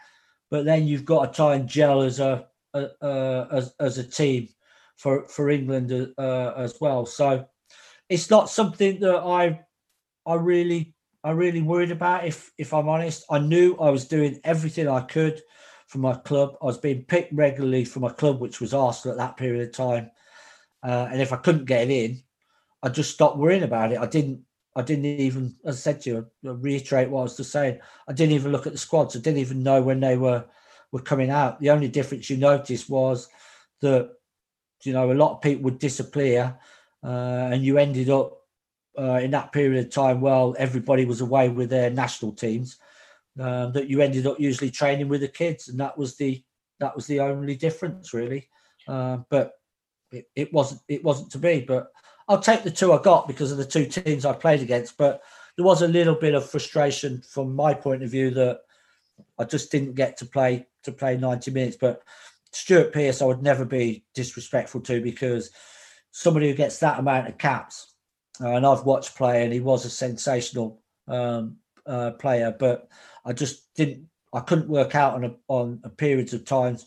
G: but then you've got to try and gel as a, a, as, as a team for for England uh, as well. So it's not something that I I really I really worried about. If if I'm honest, I knew I was doing everything I could for my club. I was being picked regularly for my club, which was Arsenal at that period of time. Uh, and if I couldn't get it in, I just stopped worrying about it. I didn't. I didn't even, as I said to you, reiterate what I was just saying. I didn't even look at the squads. I didn't even know when they were were coming out. The only difference you noticed was that you know a lot of people would disappear, uh, and you ended up uh, in that period of time. Well, everybody was away with their national teams. Um, that you ended up usually training with the kids, and that was the that was the only difference really. Uh, but it, it wasn't it wasn't to be. But I'll take the two I got because of the two teams I played against. But there was a little bit of frustration from my point of view that I just didn't get to play to play 90 minutes. But Stuart Pearce, I would never be disrespectful to because somebody who gets that amount of caps, uh, and I've watched play, and he was a sensational um, uh, player, but I just didn't, I couldn't work out on a, on a periods of times,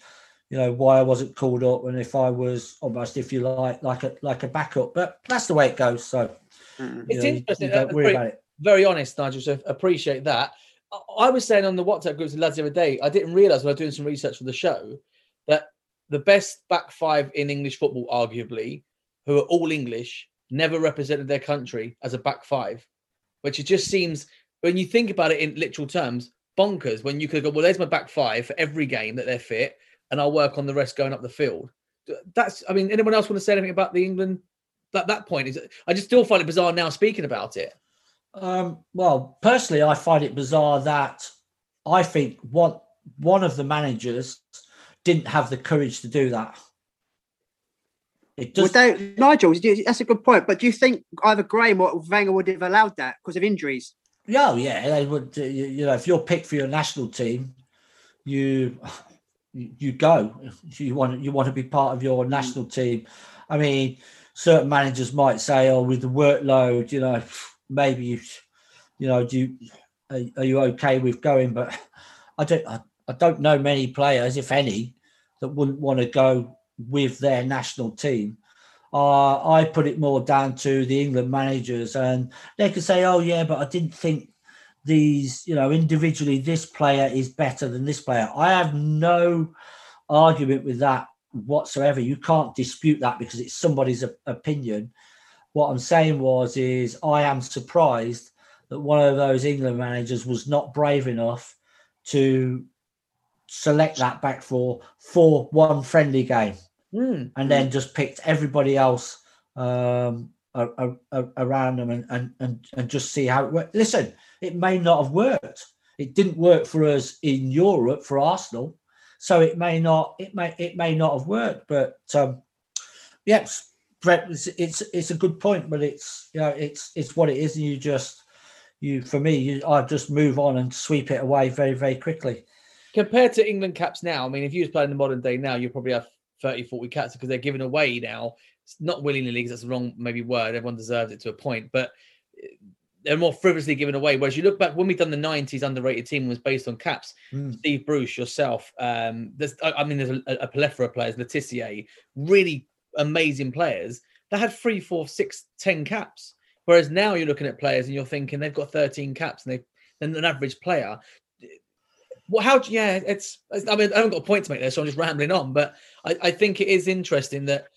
G: you know, why I wasn't called up, and if I was almost, if you like, like a like a backup. But that's the way it goes. So
F: It's
G: know,
F: interesting.
G: You don't worry
F: very,
G: about it.
F: very honest, Nigel. So appreciate that. I- I was saying on the WhatsApp groups with lads the other day, I didn't realise when I was doing some research for the show that the best back five in English football, arguably, who are all English, never represented their country as a back five, which it just seems, when you think about it in literal terms, bonkers. When you could go, well, there's my back five for every game that they're fit, and I'll work on the rest going up the field. That's, I mean, anyone else want to say anything about the England? That that point is, I just still find it bizarre now speaking about it.
G: Um, well, personally, I find it bizarre that I think one one of the managers didn't have the courage to do that. It
H: Well,
G: does.
H: they, Nigel, that's a good point. But do you think either Graham or Wenger would have allowed that because of injuries?
G: Yeah, yeah, they would. You, you know, if you're picked for your national team, you you go. You want you want to be part of your national team. I mean, certain managers might say, "Oh, with the workload, you know, maybe you, you know, do you, are, are you okay with going?" But I don't. I, I don't know many players, if any, that wouldn't want to go with their national team. Uh, I put it more down to the England managers, and they could say, "Oh yeah, but I didn't think these, you know, individually this player is better than this player." I have no argument with that whatsoever. You can't dispute that because it's somebody's opinion. What I'm saying was, is I am surprised that one of those England managers was not brave enough to select that back for for one friendly game
F: Mm.
G: and then just picked everybody else um, around them and, and and and just see how it worked. Listen, it may not have worked. It didn't work for us in Europe for Arsenal, so it may not. It may it may not have worked. But um, yes, Brett, it's, it's it's a good point, but it's you know it's it's what it is, and you just you for me, you I just move on and sweep it away very very quickly.
F: Compared to England caps now, I mean, if you was playing the modern day now, you probably have 30, 40 caps because they're giving away now. It's not willingly because that's the wrong maybe word. Everyone deserves it to a point, but they're more frivolously given away. Whereas you look back when we've done the '90s underrated team was based on caps.
G: Mm.
F: Steve Bruce, yourself. Um, there's, I I mean, there's a, a plethora of players. Le Tissier, really amazing players that had three, four, six, ten caps. Whereas now you're looking at players and you're thinking they've got 13 caps and they and an average player. Well, how? do- Yeah, it's. I mean, I haven't got a point to make there, so I'm just rambling on. But I, I think it is interesting that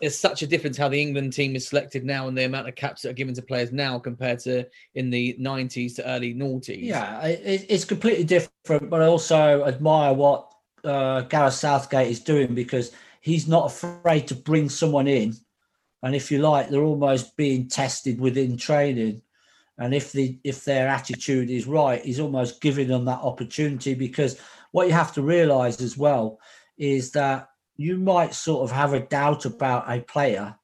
F: there's such a difference how the England team is selected now and the amount of caps that are given to players now compared to in the 90s to early noughties.
G: Yeah, it, it's completely different, but I also admire what uh, Gareth Southgate is doing because he's not afraid to bring someone in, and if you like, they're almost being tested within training, and if the if their attitude is right, he's almost giving them that opportunity because what you have to realise as well is that you might sort of have a doubt about a player,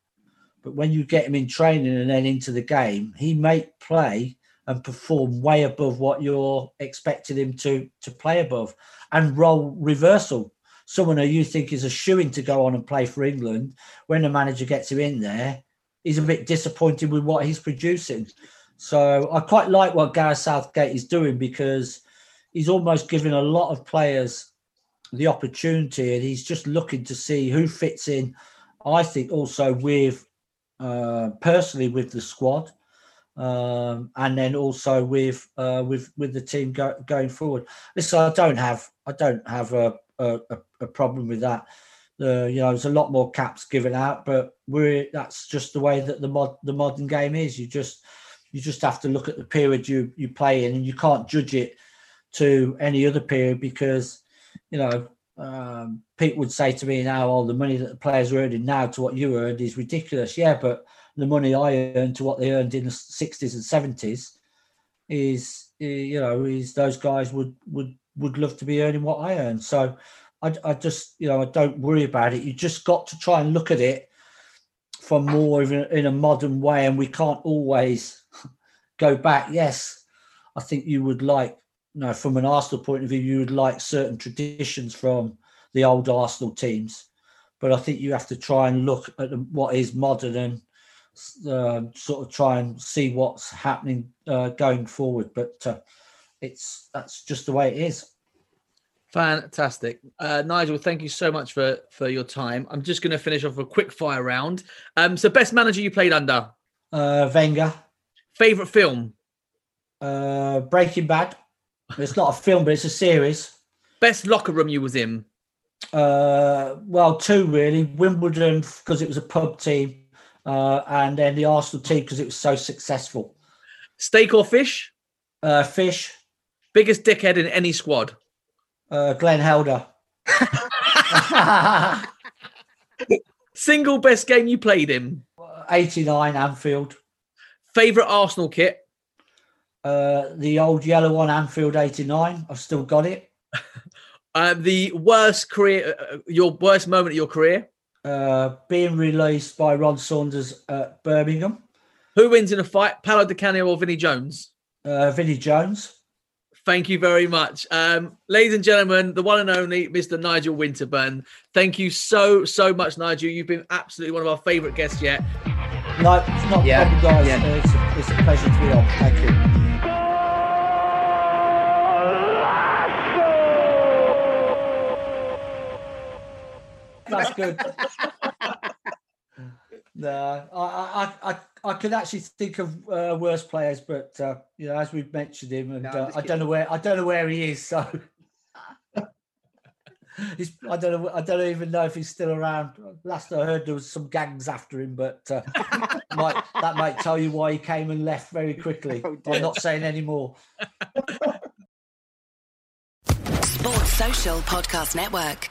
G: but when you get him in training and then into the game, he may play and perform way above what you're expecting him to to play above and role reversal. Someone who you think is a shoe-in to go on and play for England, when the manager gets him in there, he's a bit disappointed with what he's producing. So I quite like what Gareth Southgate is doing because he's almost giving a lot of players the opportunity and he's just looking to see who fits in. I think also with uh, personally with the squad, um, and then also with uh, with with the team go, going forward. Listen, I don't have I don't have a a, a- problem with that. Uh, you know, there's a lot more caps given out, but we're that's just the way that the mod the modern game is. You just you just have to look at the period you you play in, and you can't judge it to any other period because you know um, Pete would say to me now, "Oh, the money that the players are earning now to what you earned is ridiculous." Yeah, but the money I earned to what they earned in the sixties and seventies is, eh, you know, is those guys would would would love to be earning what I earn. So I, I just, you know, I don't worry about it. You just got to try and look at it from more of a, in a modern way, and we can't always go back. Yes, I think you would like, you know, from an Arsenal point of view, you would like certain traditions from the old Arsenal teams, but I think you have to try and look at what is modern and um, sort of try and see what's happening uh, going forward. But uh, it's that's just the way it is.
F: Fantastic, uh, Nigel. Thank you so much for for your time. I'm just going to finish off a quick fire round. Um, so best manager you played under?
G: Uh, Wenger,
F: Favorite film?
G: uh, Breaking Bad. It's not a film, but it's a series.
F: Best locker room you was in?
G: Uh, well, two really. Wimbledon because it was a pub team, uh, and then the Arsenal team because it was so successful.
F: Steak or fish?
G: Uh, Fish,
F: Biggest dickhead in any squad?
G: uh, Glenn Helder.
F: Single best game you played in?
G: 89 Anfield.
F: Favorite Arsenal kit?
G: Uh, the old yellow one, Anfield 89. I've still got it.
F: Uh, the worst career, uh, your worst moment of your career?
G: Uh, being released by Ron Saunders at Birmingham.
F: Who wins in a fight, Paolo Di Canio or Vinnie Jones?
G: Uh, Vinnie Jones.
F: Thank you very much. Um, ladies and gentlemen, the one and only Mr. Nigel Winterburn. Thank you so, so much, Nigel. You've been absolutely one of our favourite guests yet.
G: No, it's not
F: Yeah,
G: problem, guys.
F: yeah.
G: Uh, it's, a, it's a pleasure to be on. Thank you. That's good. no, I, I, I, I could actually think of uh, worse players, but uh, you know, as we've mentioned him, and
H: No,
G: uh, I don't know where I don't know where he is. So he's, I don't know. I don't even know if he's still around. Last I heard, there was some gangs after him, but uh, might, that might tell you why he came and left very quickly. I'm not saying any more.
K: Sports Social Podcast Network.